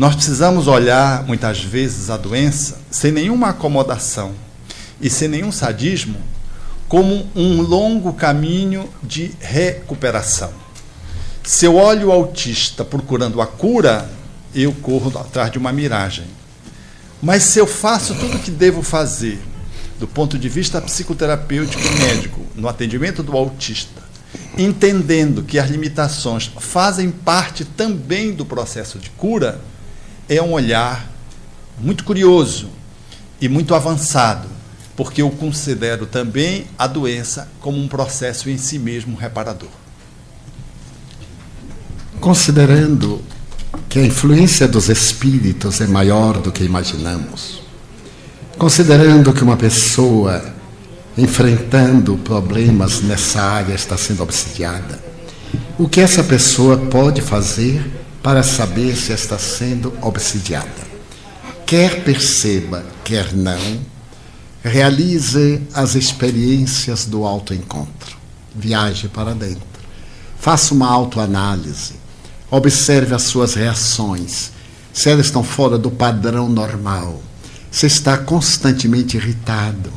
Nós precisamos olhar muitas vezes a doença sem nenhuma acomodação e sem nenhum sadismo como um longo caminho de recuperação. Se eu olho o autista procurando a cura, eu corro atrás de uma miragem. Mas se eu faço tudo o que devo fazer do ponto de vista psicoterapêutico e médico no atendimento do autista, entendendo que as limitações fazem parte também do processo de cura, é um olhar muito curioso e muito avançado, porque eu considero também a doença como um processo em si mesmo reparador. Considerando que a influência dos espíritos é maior do que imaginamos, considerando que uma pessoa enfrentando problemas nessa área está sendo obsidiada, o que essa pessoa pode fazer para saber se está sendo obsidiada? Quer perceba, quer não, realize as experiências do autoencontro. Viaje para dentro. Faça uma autoanálise. Observe as suas reações. Se elas estão fora do padrão normal. Se está constantemente irritado.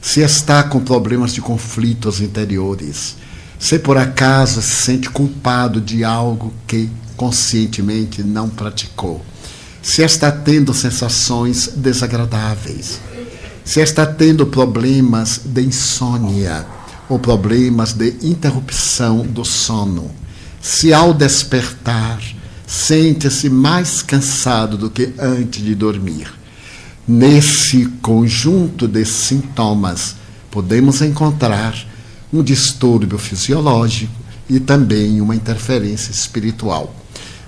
Se está com problemas de conflitos interiores. Se por acaso se sente culpado de algo que conscientemente não praticou. Se está tendo sensações desagradáveis. Se está tendo problemas de insônia ou problemas de interrupção do sono. Se ao despertar sente-se mais cansado do que antes de dormir. Nesse conjunto de sintomas, podemos encontrar um distúrbio fisiológico e também uma interferência espiritual.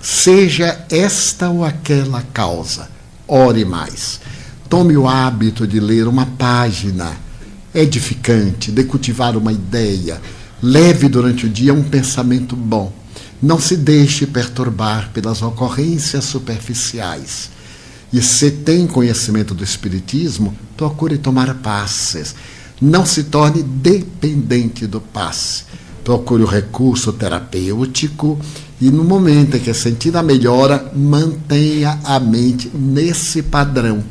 Seja esta ou aquela causa, ore mais. Tome o hábito de ler uma página edificante, de cultivar uma ideia. Leve durante o dia um pensamento bom. Não se deixe perturbar pelas ocorrências superficiais. E se tem conhecimento do Espiritismo, procure tomar passes. Não se torne dependente do passe. Procure o recurso terapêutico e, no momento em que sentir a melhora, mantenha a mente nesse padrão.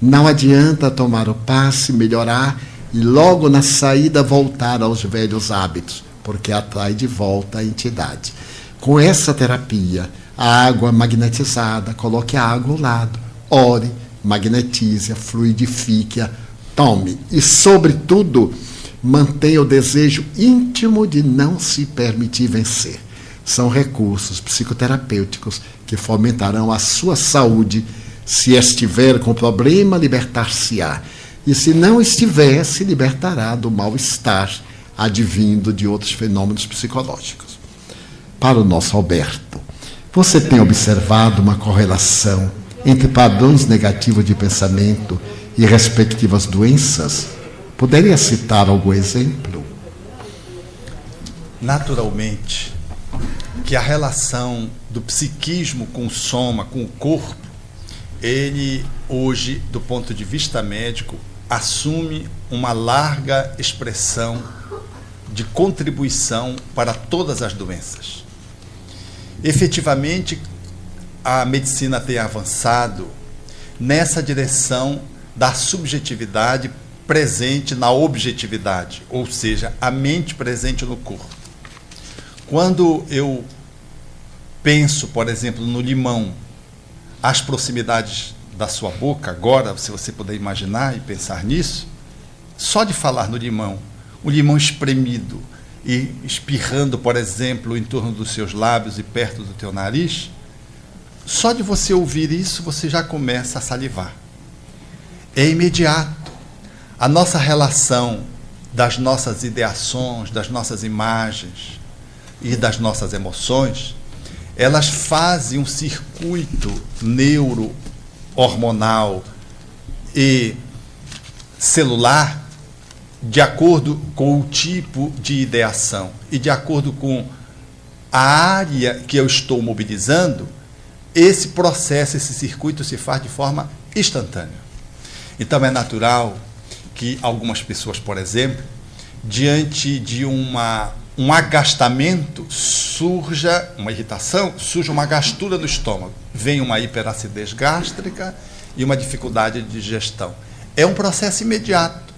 Não adianta tomar o passe, melhorar e logo na saída voltar aos velhos hábitos, porque atrai de volta a entidade. Com essa terapia, a água magnetizada, coloque a água ao lado, ore, magnetize, fluidifique-a, tome e, sobretudo, mantenha o desejo íntimo de não se permitir vencer. São recursos psicoterapêuticos que fomentarão a sua saúde. Se estiver com problema, libertar-se-á. E se não estiver, se libertará do mal-estar advindo de outros fenômenos psicológicos. Para o nosso Alberto, você tem observado uma correlação entre padrões negativos de pensamento e respectivas doenças? Poderia citar algum exemplo? Naturalmente, que a relação do psiquismo com o soma, com o corpo, ele hoje, do ponto de vista médico, assume uma larga expressão de contribuição para todas as doenças. Efetivamente, a medicina tem avançado nessa direção da subjetividade presente na objetividade, ou seja, a mente presente no corpo. Quando eu penso, por exemplo, no limão, as proximidades da sua boca, agora, se você puder imaginar e pensar nisso, só de falar no limão, o limão espremido e espirrando, por exemplo, em torno dos seus lábios e perto do teu nariz, só de você ouvir isso, você já começa a salivar. É imediato. A nossa relação das nossas ideações, das nossas imagens e das nossas emoções, elas fazem um circuito neuro-hormonal e celular de acordo com o tipo de ideação e de acordo com a área que eu estou mobilizando, esse processo, esse circuito se faz de forma instantânea. Então é natural que algumas pessoas, por exemplo, diante de uma, um agastamento, surja uma irritação, surja uma gastura do estômago, vem uma hiperacidez gástrica e uma dificuldade de digestão. É um processo imediato.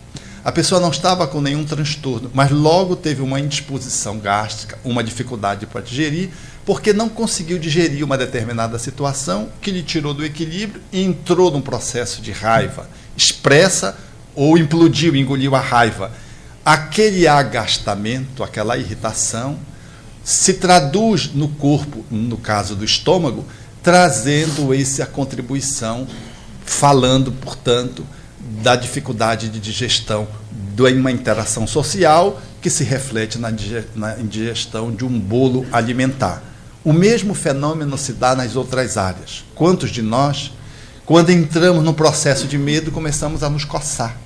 A pessoa não estava com nenhum transtorno, mas logo teve uma indisposição gástrica, uma dificuldade para digerir, porque não conseguiu digerir uma determinada situação que lhe tirou do equilíbrio e entrou num processo de raiva expressa ou implodiu, engoliu a raiva. Aquele agastamento, aquela irritação, se traduz no corpo, no caso do estômago, trazendo essa contribuição, falando, portanto, da dificuldade de digestão de uma interação social que se reflete na indigestão de um bolo alimentar. O mesmo fenômeno se dá nas outras áreas. Quantos de nós, quando entramos no processo de medo, começamos a nos coçar?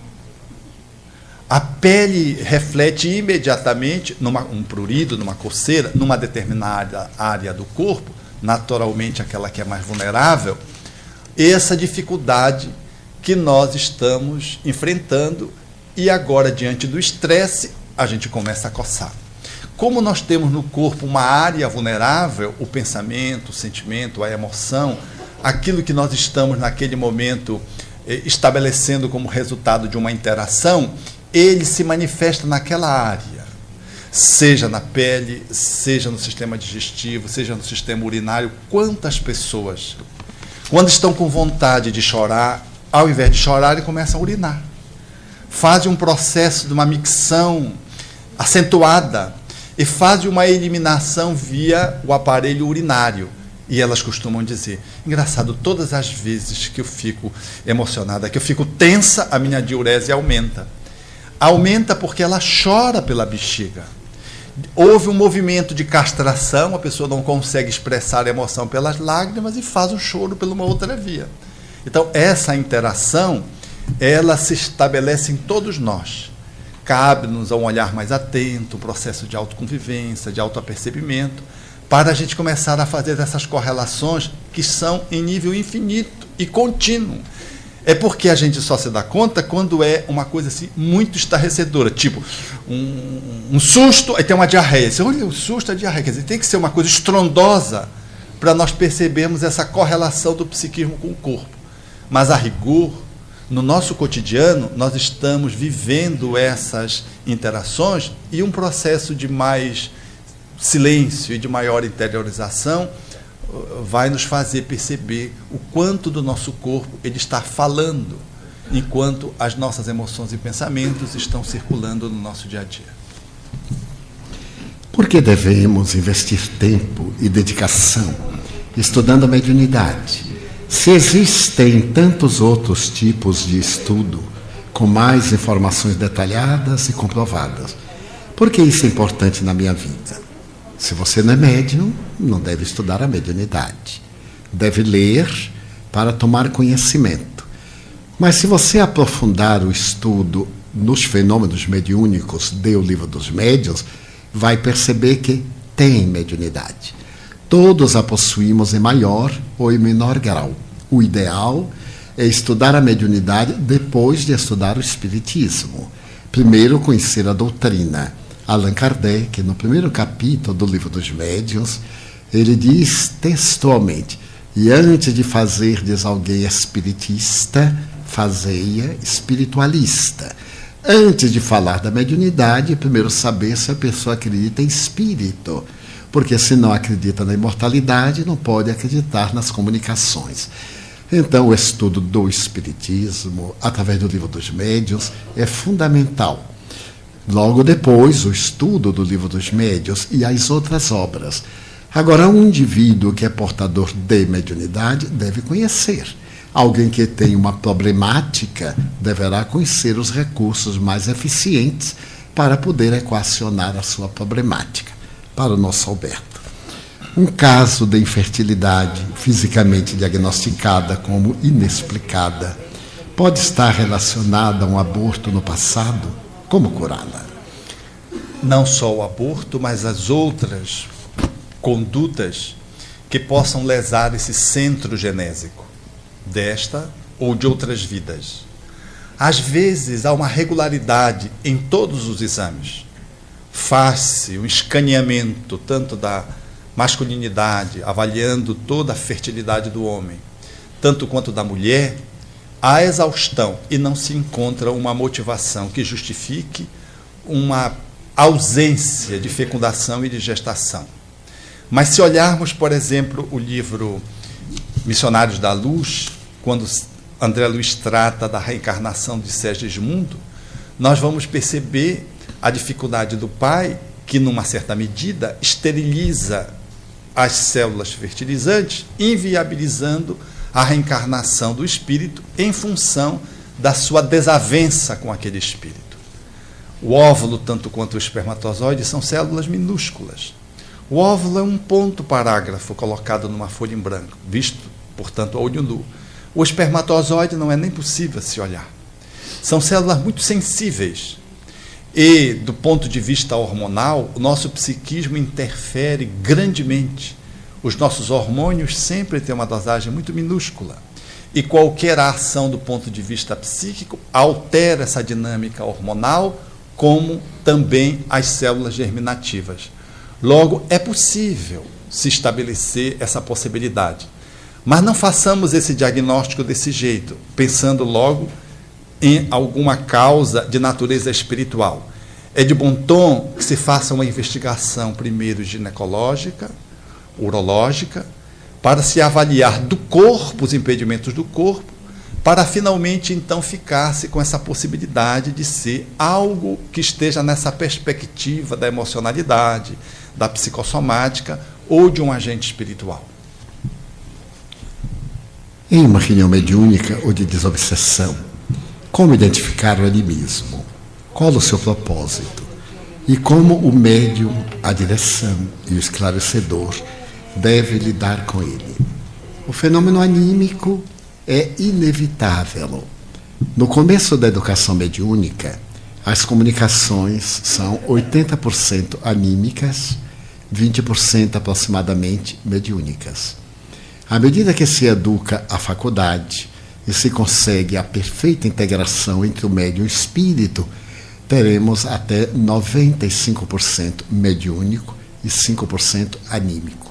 A pele reflete imediatamente, numa, um prurido, numa coceira, numa determinada área do corpo, naturalmente aquela que é mais vulnerável, essa dificuldade que nós estamos enfrentando e agora, diante do estresse, a gente começa a coçar. Como nós temos no corpo uma área vulnerável, o pensamento, o sentimento, a emoção, aquilo que nós estamos naquele momento eh, estabelecendo como resultado de uma interação, ele se manifesta naquela área, seja na pele, seja no sistema digestivo, seja no sistema urinário. Quantas pessoas, quando estão com vontade de chorar, ao invés de chorar, começam a urinar. Fazem um processo de uma micção acentuada e fazem uma eliminação via o aparelho urinário. E elas costumam dizer: engraçado, todas as vezes que eu fico emocionada, que eu fico tensa, a minha diurese aumenta aumenta porque ela chora pela bexiga. Houve um movimento de castração, a pessoa não consegue expressar a emoção pelas lágrimas e faz o choro por uma outra via. Então, essa interação, ela se estabelece em todos nós. Cabe-nos a um olhar mais atento, um processo de autoconvivência, de autoapercebimento, para a gente começar a fazer essas correlações que são em nível infinito e contínuo. É porque a gente só se dá conta quando é uma coisa assim muito estarrecedora, tipo um, um susto, aí tem uma diarreia. Você olha, o susto, a diarreia. Quer dizer, tem que ser uma coisa estrondosa para nós percebermos essa correlação do psiquismo com o corpo. Mas a rigor, no nosso cotidiano, nós estamos vivendo essas interações e um processo de mais silêncio e de maior interiorização vai nos fazer perceber o quanto do nosso corpo ele está falando, enquanto as nossas emoções e pensamentos estão circulando no nosso dia a dia. Por que devemos investir tempo e dedicação estudando a mediunidade? Se existem tantos outros tipos de estudo com mais informações detalhadas e comprovadas, por que isso é importante na minha vida? Se você não é médium, não deve estudar a mediunidade. Deve ler para tomar conhecimento. Mas se você aprofundar o estudo nos fenômenos mediúnicos de O Livro dos Médiuns, vai perceber que tem mediunidade. Todos a possuímos em maior ou em menor grau. O ideal é estudar a mediunidade depois de estudar o Espiritismo. Primeiro, conhecer a doutrina Allan Kardec, no primeiro capítulo do Livro dos Médiuns, ele diz textualmente: E antes de fazerdes alguém espiritista, fazei-a espiritualista. Antes de falar da mediunidade, primeiro saber se a pessoa acredita em espírito. Porque se não acredita na imortalidade, não pode acreditar nas comunicações. Então, o estudo do Espiritismo, através do livro dos médiuns, é fundamental Logo depois, o estudo do Livro dos Médios e as outras obras. Agora, um indivíduo que é portador de mediunidade deve conhecer. Alguém que tem uma problemática deverá conhecer os recursos mais eficientes para poder equacionar a sua problemática. Para o nosso Alberto. Um caso de infertilidade fisicamente diagnosticada como inexplicada pode estar relacionada a um aborto no passado? Como curá-la? Não só o aborto, mas as outras condutas que possam lesar esse centro genésico desta ou de outras vidas. Às vezes há uma regularidade em todos os exames. Faz-se um escaneamento tanto da masculinidade, avaliando toda a fertilidade do homem, tanto quanto da mulher, há exaustão e não se encontra uma motivação que justifique uma ausência de fecundação e de gestação. Mas se olharmos, por exemplo, o livro Missionários da Luz, quando André Luiz trata da reencarnação de Segismundo, nós vamos perceber a dificuldade do pai, que, numa certa medida, esteriliza as células fertilizantes, inviabilizando a reencarnação do espírito em função da sua desavença com aquele espírito. O óvulo, tanto quanto o espermatozoide, são células minúsculas. O óvulo é um ponto parágrafo colocado numa folha em branco, visto, portanto, a olho nu. O espermatozoide não é nem possível se olhar. São células muito sensíveis. E, do ponto de vista hormonal, o nosso psiquismo interfere grandemente. Os nossos hormônios sempre têm uma dosagem muito minúscula. E qualquer ação do ponto de vista psíquico altera essa dinâmica hormonal, como também as células germinativas. Logo, é possível se estabelecer essa possibilidade. Mas não façamos esse diagnóstico desse jeito, pensando logo em alguma causa de natureza espiritual. É de bom tom que se faça uma investigação primeiro ginecológica, urológica, para se avaliar do corpo os impedimentos do corpo, para finalmente então ficar-se com essa possibilidade de ser algo que esteja nessa perspectiva da emocionalidade, da psicossomática ou de um agente espiritual. Em uma reunião mediúnica ou de desobsessão, como identificar o animismo? Qual o seu propósito? E como o médium, a direção e o esclarecedor deve lidar com ele? O fenômeno anímico é inevitável. No começo da educação mediúnica, as comunicações são 80% anímicas, 20% aproximadamente mediúnicas. À medida que se educa a faculdade e se consegue a perfeita integração entre o médium e o espírito, teremos até 95% mediúnico e 5% anímico.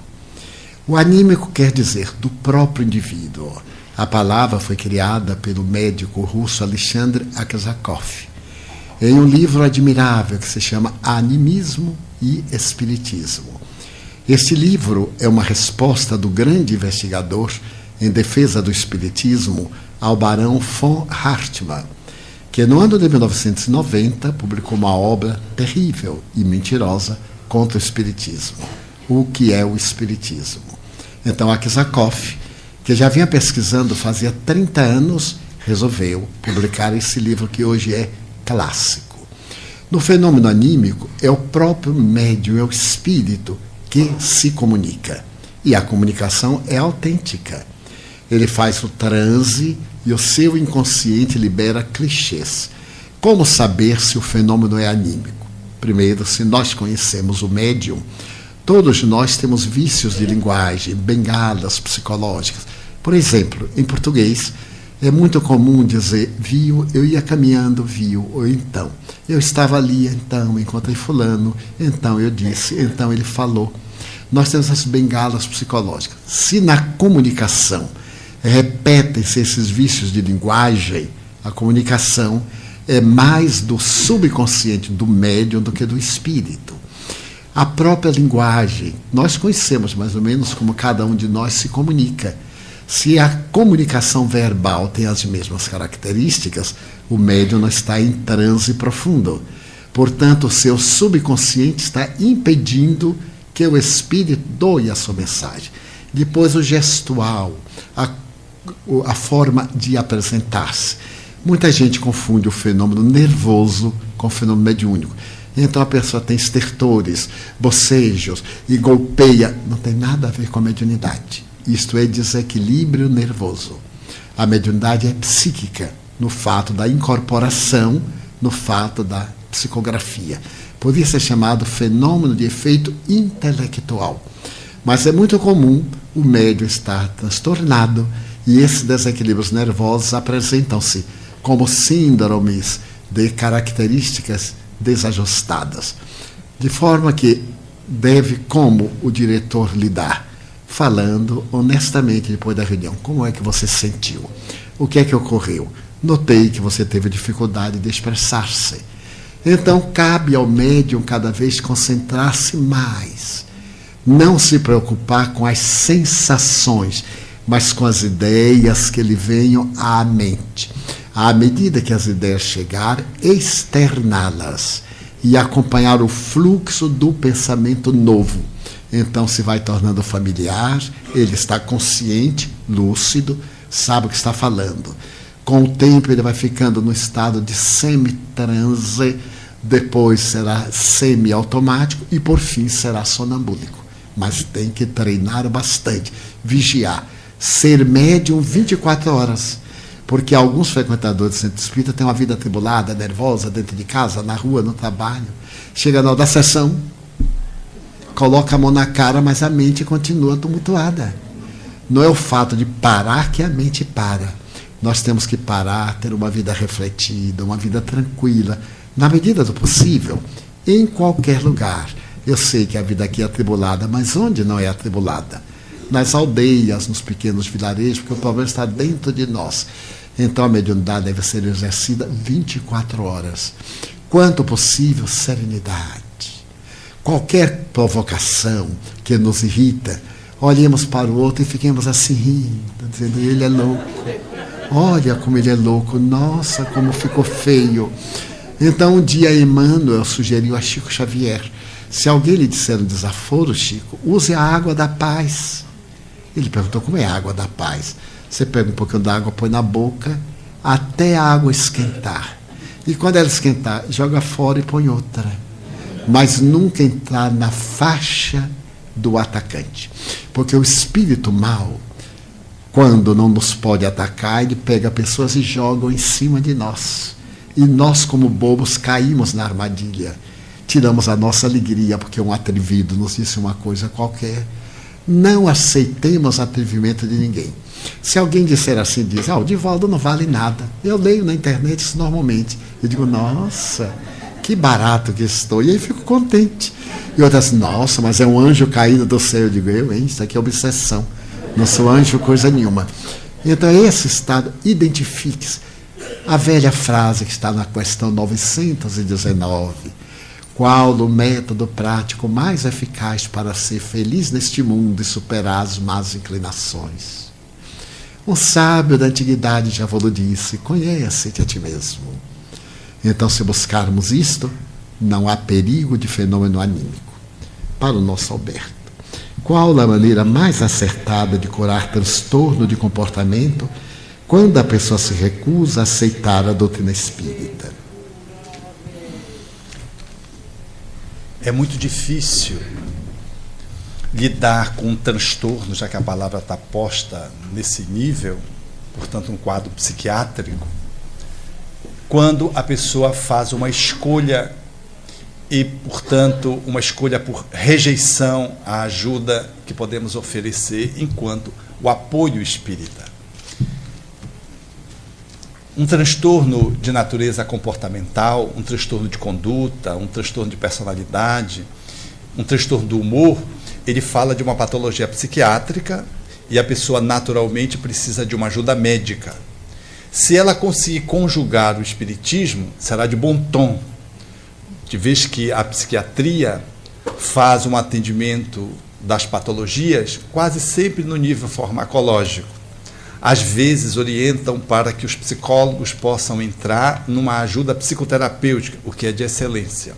O anímico quer dizer do próprio indivíduo. A palavra foi criada pelo médico russo Alexandre Aksakov em um livro admirável que se chama Animismo e Espiritismo. Este livro é uma resposta do grande investigador em defesa do Espiritismo ao barão von Hartmann, que no ano de 1990 publicou uma obra terrível e mentirosa contra o Espiritismo. O que é o Espiritismo? Então, Akisakov, que já vinha pesquisando fazia 30 anos, resolveu publicar esse livro que hoje é clássico. No fenômeno anímico, é o próprio médium, é o espírito que se comunica. E a comunicação é autêntica. Ele faz o transe e o seu inconsciente libera clichês. Como saber se o fenômeno é anímico? Primeiro, se nós conhecemos o médium, todos nós temos vícios de linguagem, bengalas psicológicas. Por exemplo, em português, é muito comum dizer, viu, eu ia caminhando, viu, ou então, eu estava ali, então, encontrei fulano, então eu disse, então ele falou. Nós temos as bengalas psicológicas. Se na comunicação repetem-se esses vícios de linguagem, a comunicação é mais do subconsciente do médium do que do espírito. A própria linguagem, nós conhecemos mais ou menos como cada um de nós se comunica. Se a comunicação verbal tem as mesmas características, o médium não está em transe profundo. Portanto, o seu subconsciente está impedindo que o espírito doe a sua mensagem. Depois, o gestual, a, a forma de apresentar-se. Muita gente confunde o fenômeno nervoso com o fenômeno mediúnico. Então a pessoa tem estertores, bocejos e golpeia. Não tem nada a ver com a mediunidade isto é, desequilíbrio nervoso. A mediunidade é psíquica, no fato da incorporação, no fato da psicografia. Podia ser chamado fenômeno de efeito intelectual. Mas é muito comum o médium estar transtornado e esses desequilíbrios nervosos apresentam-se como síndromes de características desajustadas. De forma que deve, como o diretor lidar? falando honestamente depois da reunião. Como é que você se sentiu? O que é que ocorreu? Notei que você teve dificuldade de expressar-se. Então, cabe ao médium cada vez concentrar-se mais. Não se preocupar com as sensações, mas com as ideias que lhe venham à mente. À medida que as ideias chegarem, externá-las e acompanhar o fluxo do pensamento novo então se vai tornando familiar, ele está consciente, lúcido, sabe o que está falando. Com o tempo ele vai ficando no estado de semi-transe, depois será semi-automático e por fim será sonambúlico. mas tem que treinar bastante, vigiar, ser médium 24 horas. Porque alguns frequentadores do centro espírita têm uma vida atribulada, nervosa, dentro de casa, na rua, no trabalho. Chega na hora da sessão, coloca a mão na cara, mas a mente continua tumultuada. Não é o fato de parar que a mente para. Nós temos que parar, ter uma vida refletida, uma vida tranquila, na medida do possível, em qualquer lugar. Eu sei que a vida aqui é atribulada, mas onde não é atribulada? Nas aldeias, nos pequenos vilarejos, porque o problema está dentro de nós. Então a mediunidade deve ser exercida 24 horas. Quanto possível, serenidade. Qualquer provocação que nos irrita, olhemos para o outro e fiquemos assim rindo, dizendo: ele é louco. Olha como ele é louco, nossa, como ficou feio. Então, um dia Emmanuel sugeriu a Chico Xavier: se alguém lhe disser um desaforo, Chico, use a água da paz. Ele perguntou: como é a água da paz? Você pega um pouquinho da água, põe na boca, até a água esquentar. E quando ela esquentar, joga fora e põe outra. Mas nunca entrar na faixa do atacante. Porque o espírito mal, quando não nos pode atacar, ele pega pessoas e joga em cima de nós. E nós, como bobos, caímos na armadilha. Tiramos a nossa alegria porque um atrevido nos disse uma coisa qualquer. Não aceitemos atrevimento de ninguém. Se alguém disser assim, diz, ah, o Divaldo não vale nada. Eu leio na internet isso normalmente. Eu digo, nossa, que barato que estou. E aí fico contente. E outras, nossa, mas é um anjo caído do céu. Eu digo, eu, hein? Isso aqui é obsessão. Não sou anjo, coisa nenhuma. Então, esse estado, identifique-se. A velha frase que está na questão 919. Qual o método prático mais eficaz para ser feliz neste mundo e superar as más inclinações? Um sábio da antiguidade já vos disse: conhece-te a ti mesmo. Então, se buscarmos isto, não há perigo de fenômeno anímico. Para o nosso Alberto, qual a maneira mais acertada de curar transtorno de comportamento quando a pessoa se recusa a aceitar a doutrina espírita? É muito difícil lidar com um transtorno, já que a palavra está posta nesse nível, portanto, um quadro psiquiátrico, quando a pessoa faz uma escolha e, portanto, uma escolha por rejeição à ajuda que podemos oferecer enquanto o apoio espírita. Um transtorno de natureza comportamental, um transtorno de conduta, um transtorno de personalidade, um transtorno do humor, ele fala de uma patologia psiquiátrica e a pessoa naturalmente precisa de uma ajuda médica. Se ela conseguir conjugar o espiritismo, será de bom tom, de vez que a psiquiatria faz um atendimento das patologias quase sempre no nível farmacológico. Às vezes orientam para que os psicólogos possam entrar numa ajuda psicoterapêutica, o que é de excelência.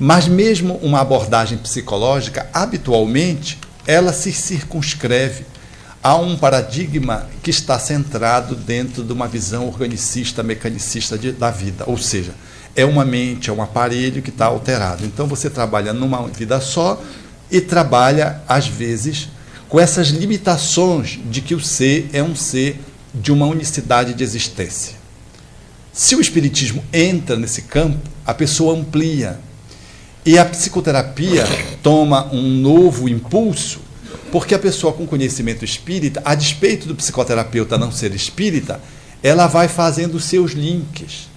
Mas mesmo uma abordagem psicológica, habitualmente, ela se circunscreve a um paradigma que está centrado dentro de uma visão organicista, mecanicista de, da vida, ou seja, é uma mente, é um aparelho que está alterado. Então você trabalha numa vida só e trabalha, às vezes, com essas limitações de que o ser é um ser de uma unicidade de existência. Se o Espiritismo entra nesse campo, a pessoa amplia, e a psicoterapia toma um novo impulso, porque a pessoa com conhecimento espírita, a despeito do psicoterapeuta não ser espírita, ela vai fazendo seus links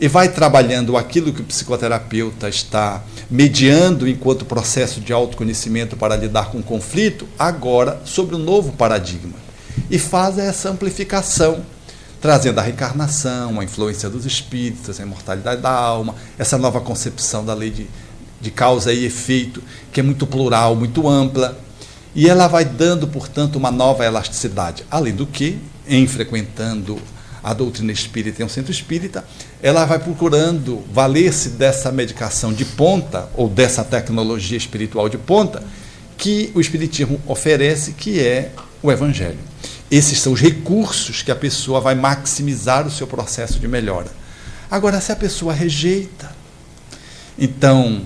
e vai trabalhando aquilo que o psicoterapeuta está mediando enquanto processo de autoconhecimento para lidar com o conflito, agora sobre um novo paradigma. E faz essa amplificação, trazendo a reencarnação, a influência dos espíritos, a imortalidade da alma, essa nova concepção da lei de de causa e efeito, que é muito plural, muito ampla, e ela vai dando, portanto, uma nova elasticidade. Além do que, em frequentando a doutrina espírita em um centro espírita, ela vai procurando valer-se dessa medicação de ponta, ou dessa tecnologia espiritual de ponta, que o Espiritismo oferece, que é o Evangelho. Esses são os recursos que a pessoa vai maximizar o seu processo de melhora. Agora, se a pessoa rejeita, então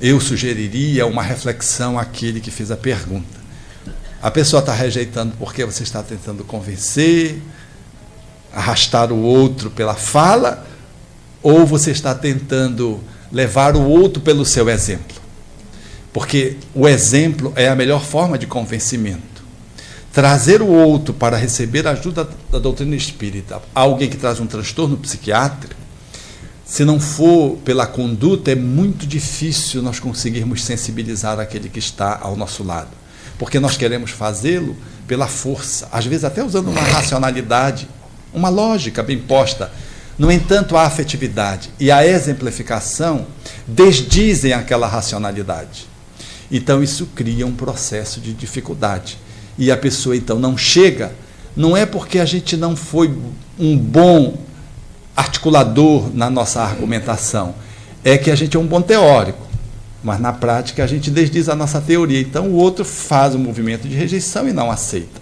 eu sugeriria uma reflexão àquele que fez a pergunta. A pessoa está rejeitando porque você está tentando convencer, arrastar o outro pela fala, ou você está tentando levar o outro pelo seu exemplo? Porque o exemplo é a melhor forma de convencimento. Trazer o outro para receber a ajuda da doutrina espírita, alguém que traz um transtorno psiquiátrico, se não for pela conduta, é muito difícil nós conseguirmos sensibilizar aquele que está ao nosso lado. Porque nós queremos fazê-lo pela força, às vezes até usando uma racionalidade, uma lógica bem posta. No entanto, a afetividade e a exemplificação desdizem aquela racionalidade. Então, isso cria um processo de dificuldade. E a pessoa, então, não chega, não é porque a gente não foi um bom articulador na nossa argumentação, é que a gente é um bom teórico, mas na prática a gente desdiz a nossa teoria. Então, o outro faz o um movimento de rejeição e não aceita.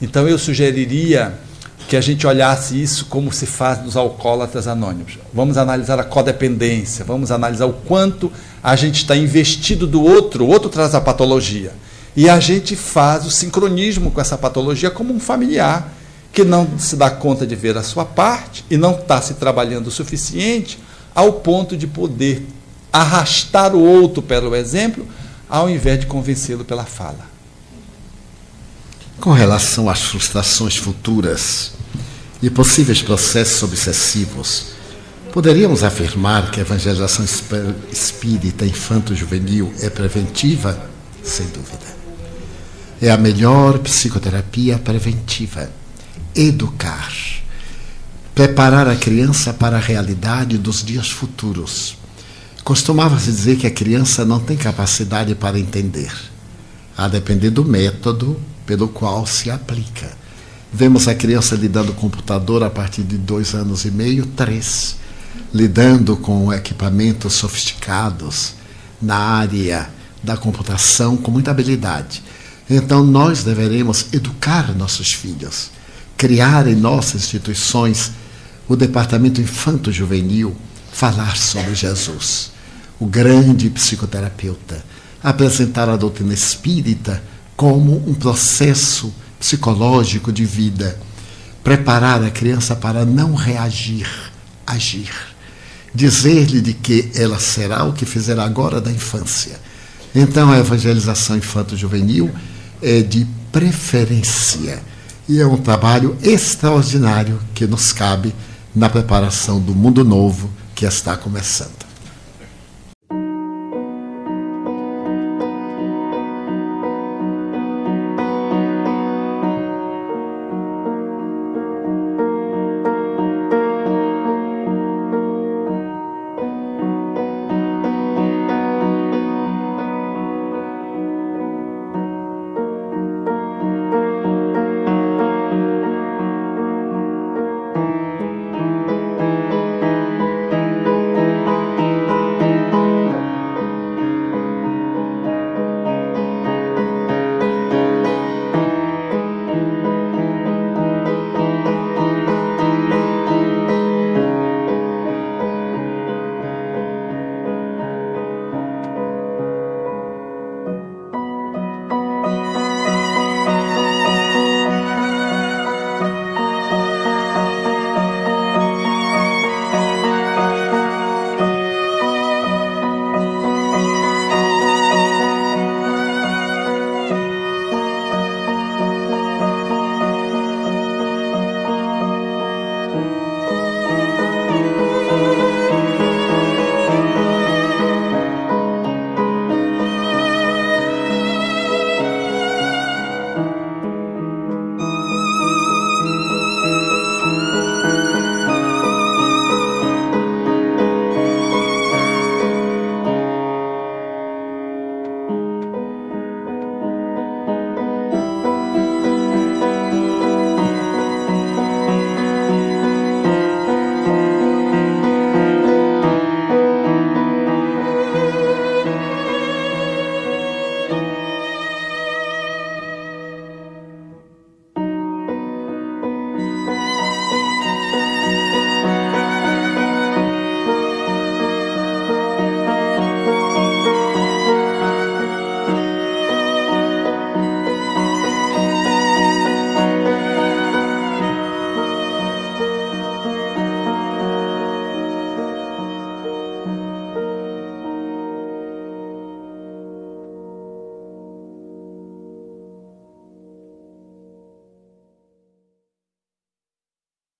Então, eu sugeriria que a gente olhasse isso como se faz nos alcoólatras anônimos. Vamos analisar a codependência, vamos analisar o quanto a gente está investido do outro, o outro traz a patologia. E a gente faz o sincronismo com essa patologia como um familiar que não se dá conta de ver a sua parte e não está se trabalhando o suficiente ao ponto de poder arrastar o outro pelo exemplo, ao invés de convencê-lo pela fala. Com relação às frustrações futuras, e possíveis processos obsessivos, poderíamos afirmar que a evangelização espírita infanto-juvenil é preventiva? Sem dúvida. É a melhor psicoterapia preventiva. Educar. Preparar a criança para a realidade dos dias futuros. Costumava-se dizer que a criança não tem capacidade para entender, a depender do método pelo qual se aplica. Vemos a criança lidando com computador a partir de dois anos e meio, três, lidando com equipamentos sofisticados na área da computação com muita habilidade. Então nós deveremos educar nossos filhos, criar em nossas instituições o departamento infanto-juvenil, falar sobre Jesus, o grande psicoterapeuta, apresentar a doutrina espírita como um processo psicológico de vida, preparar a criança para não reagir, agir. Dizer-lhe de que ela será o que fizer agora da infância. Então, a evangelização infanto-juvenil é de preferência e é um trabalho extraordinário que nos cabe na preparação do mundo novo que está começando.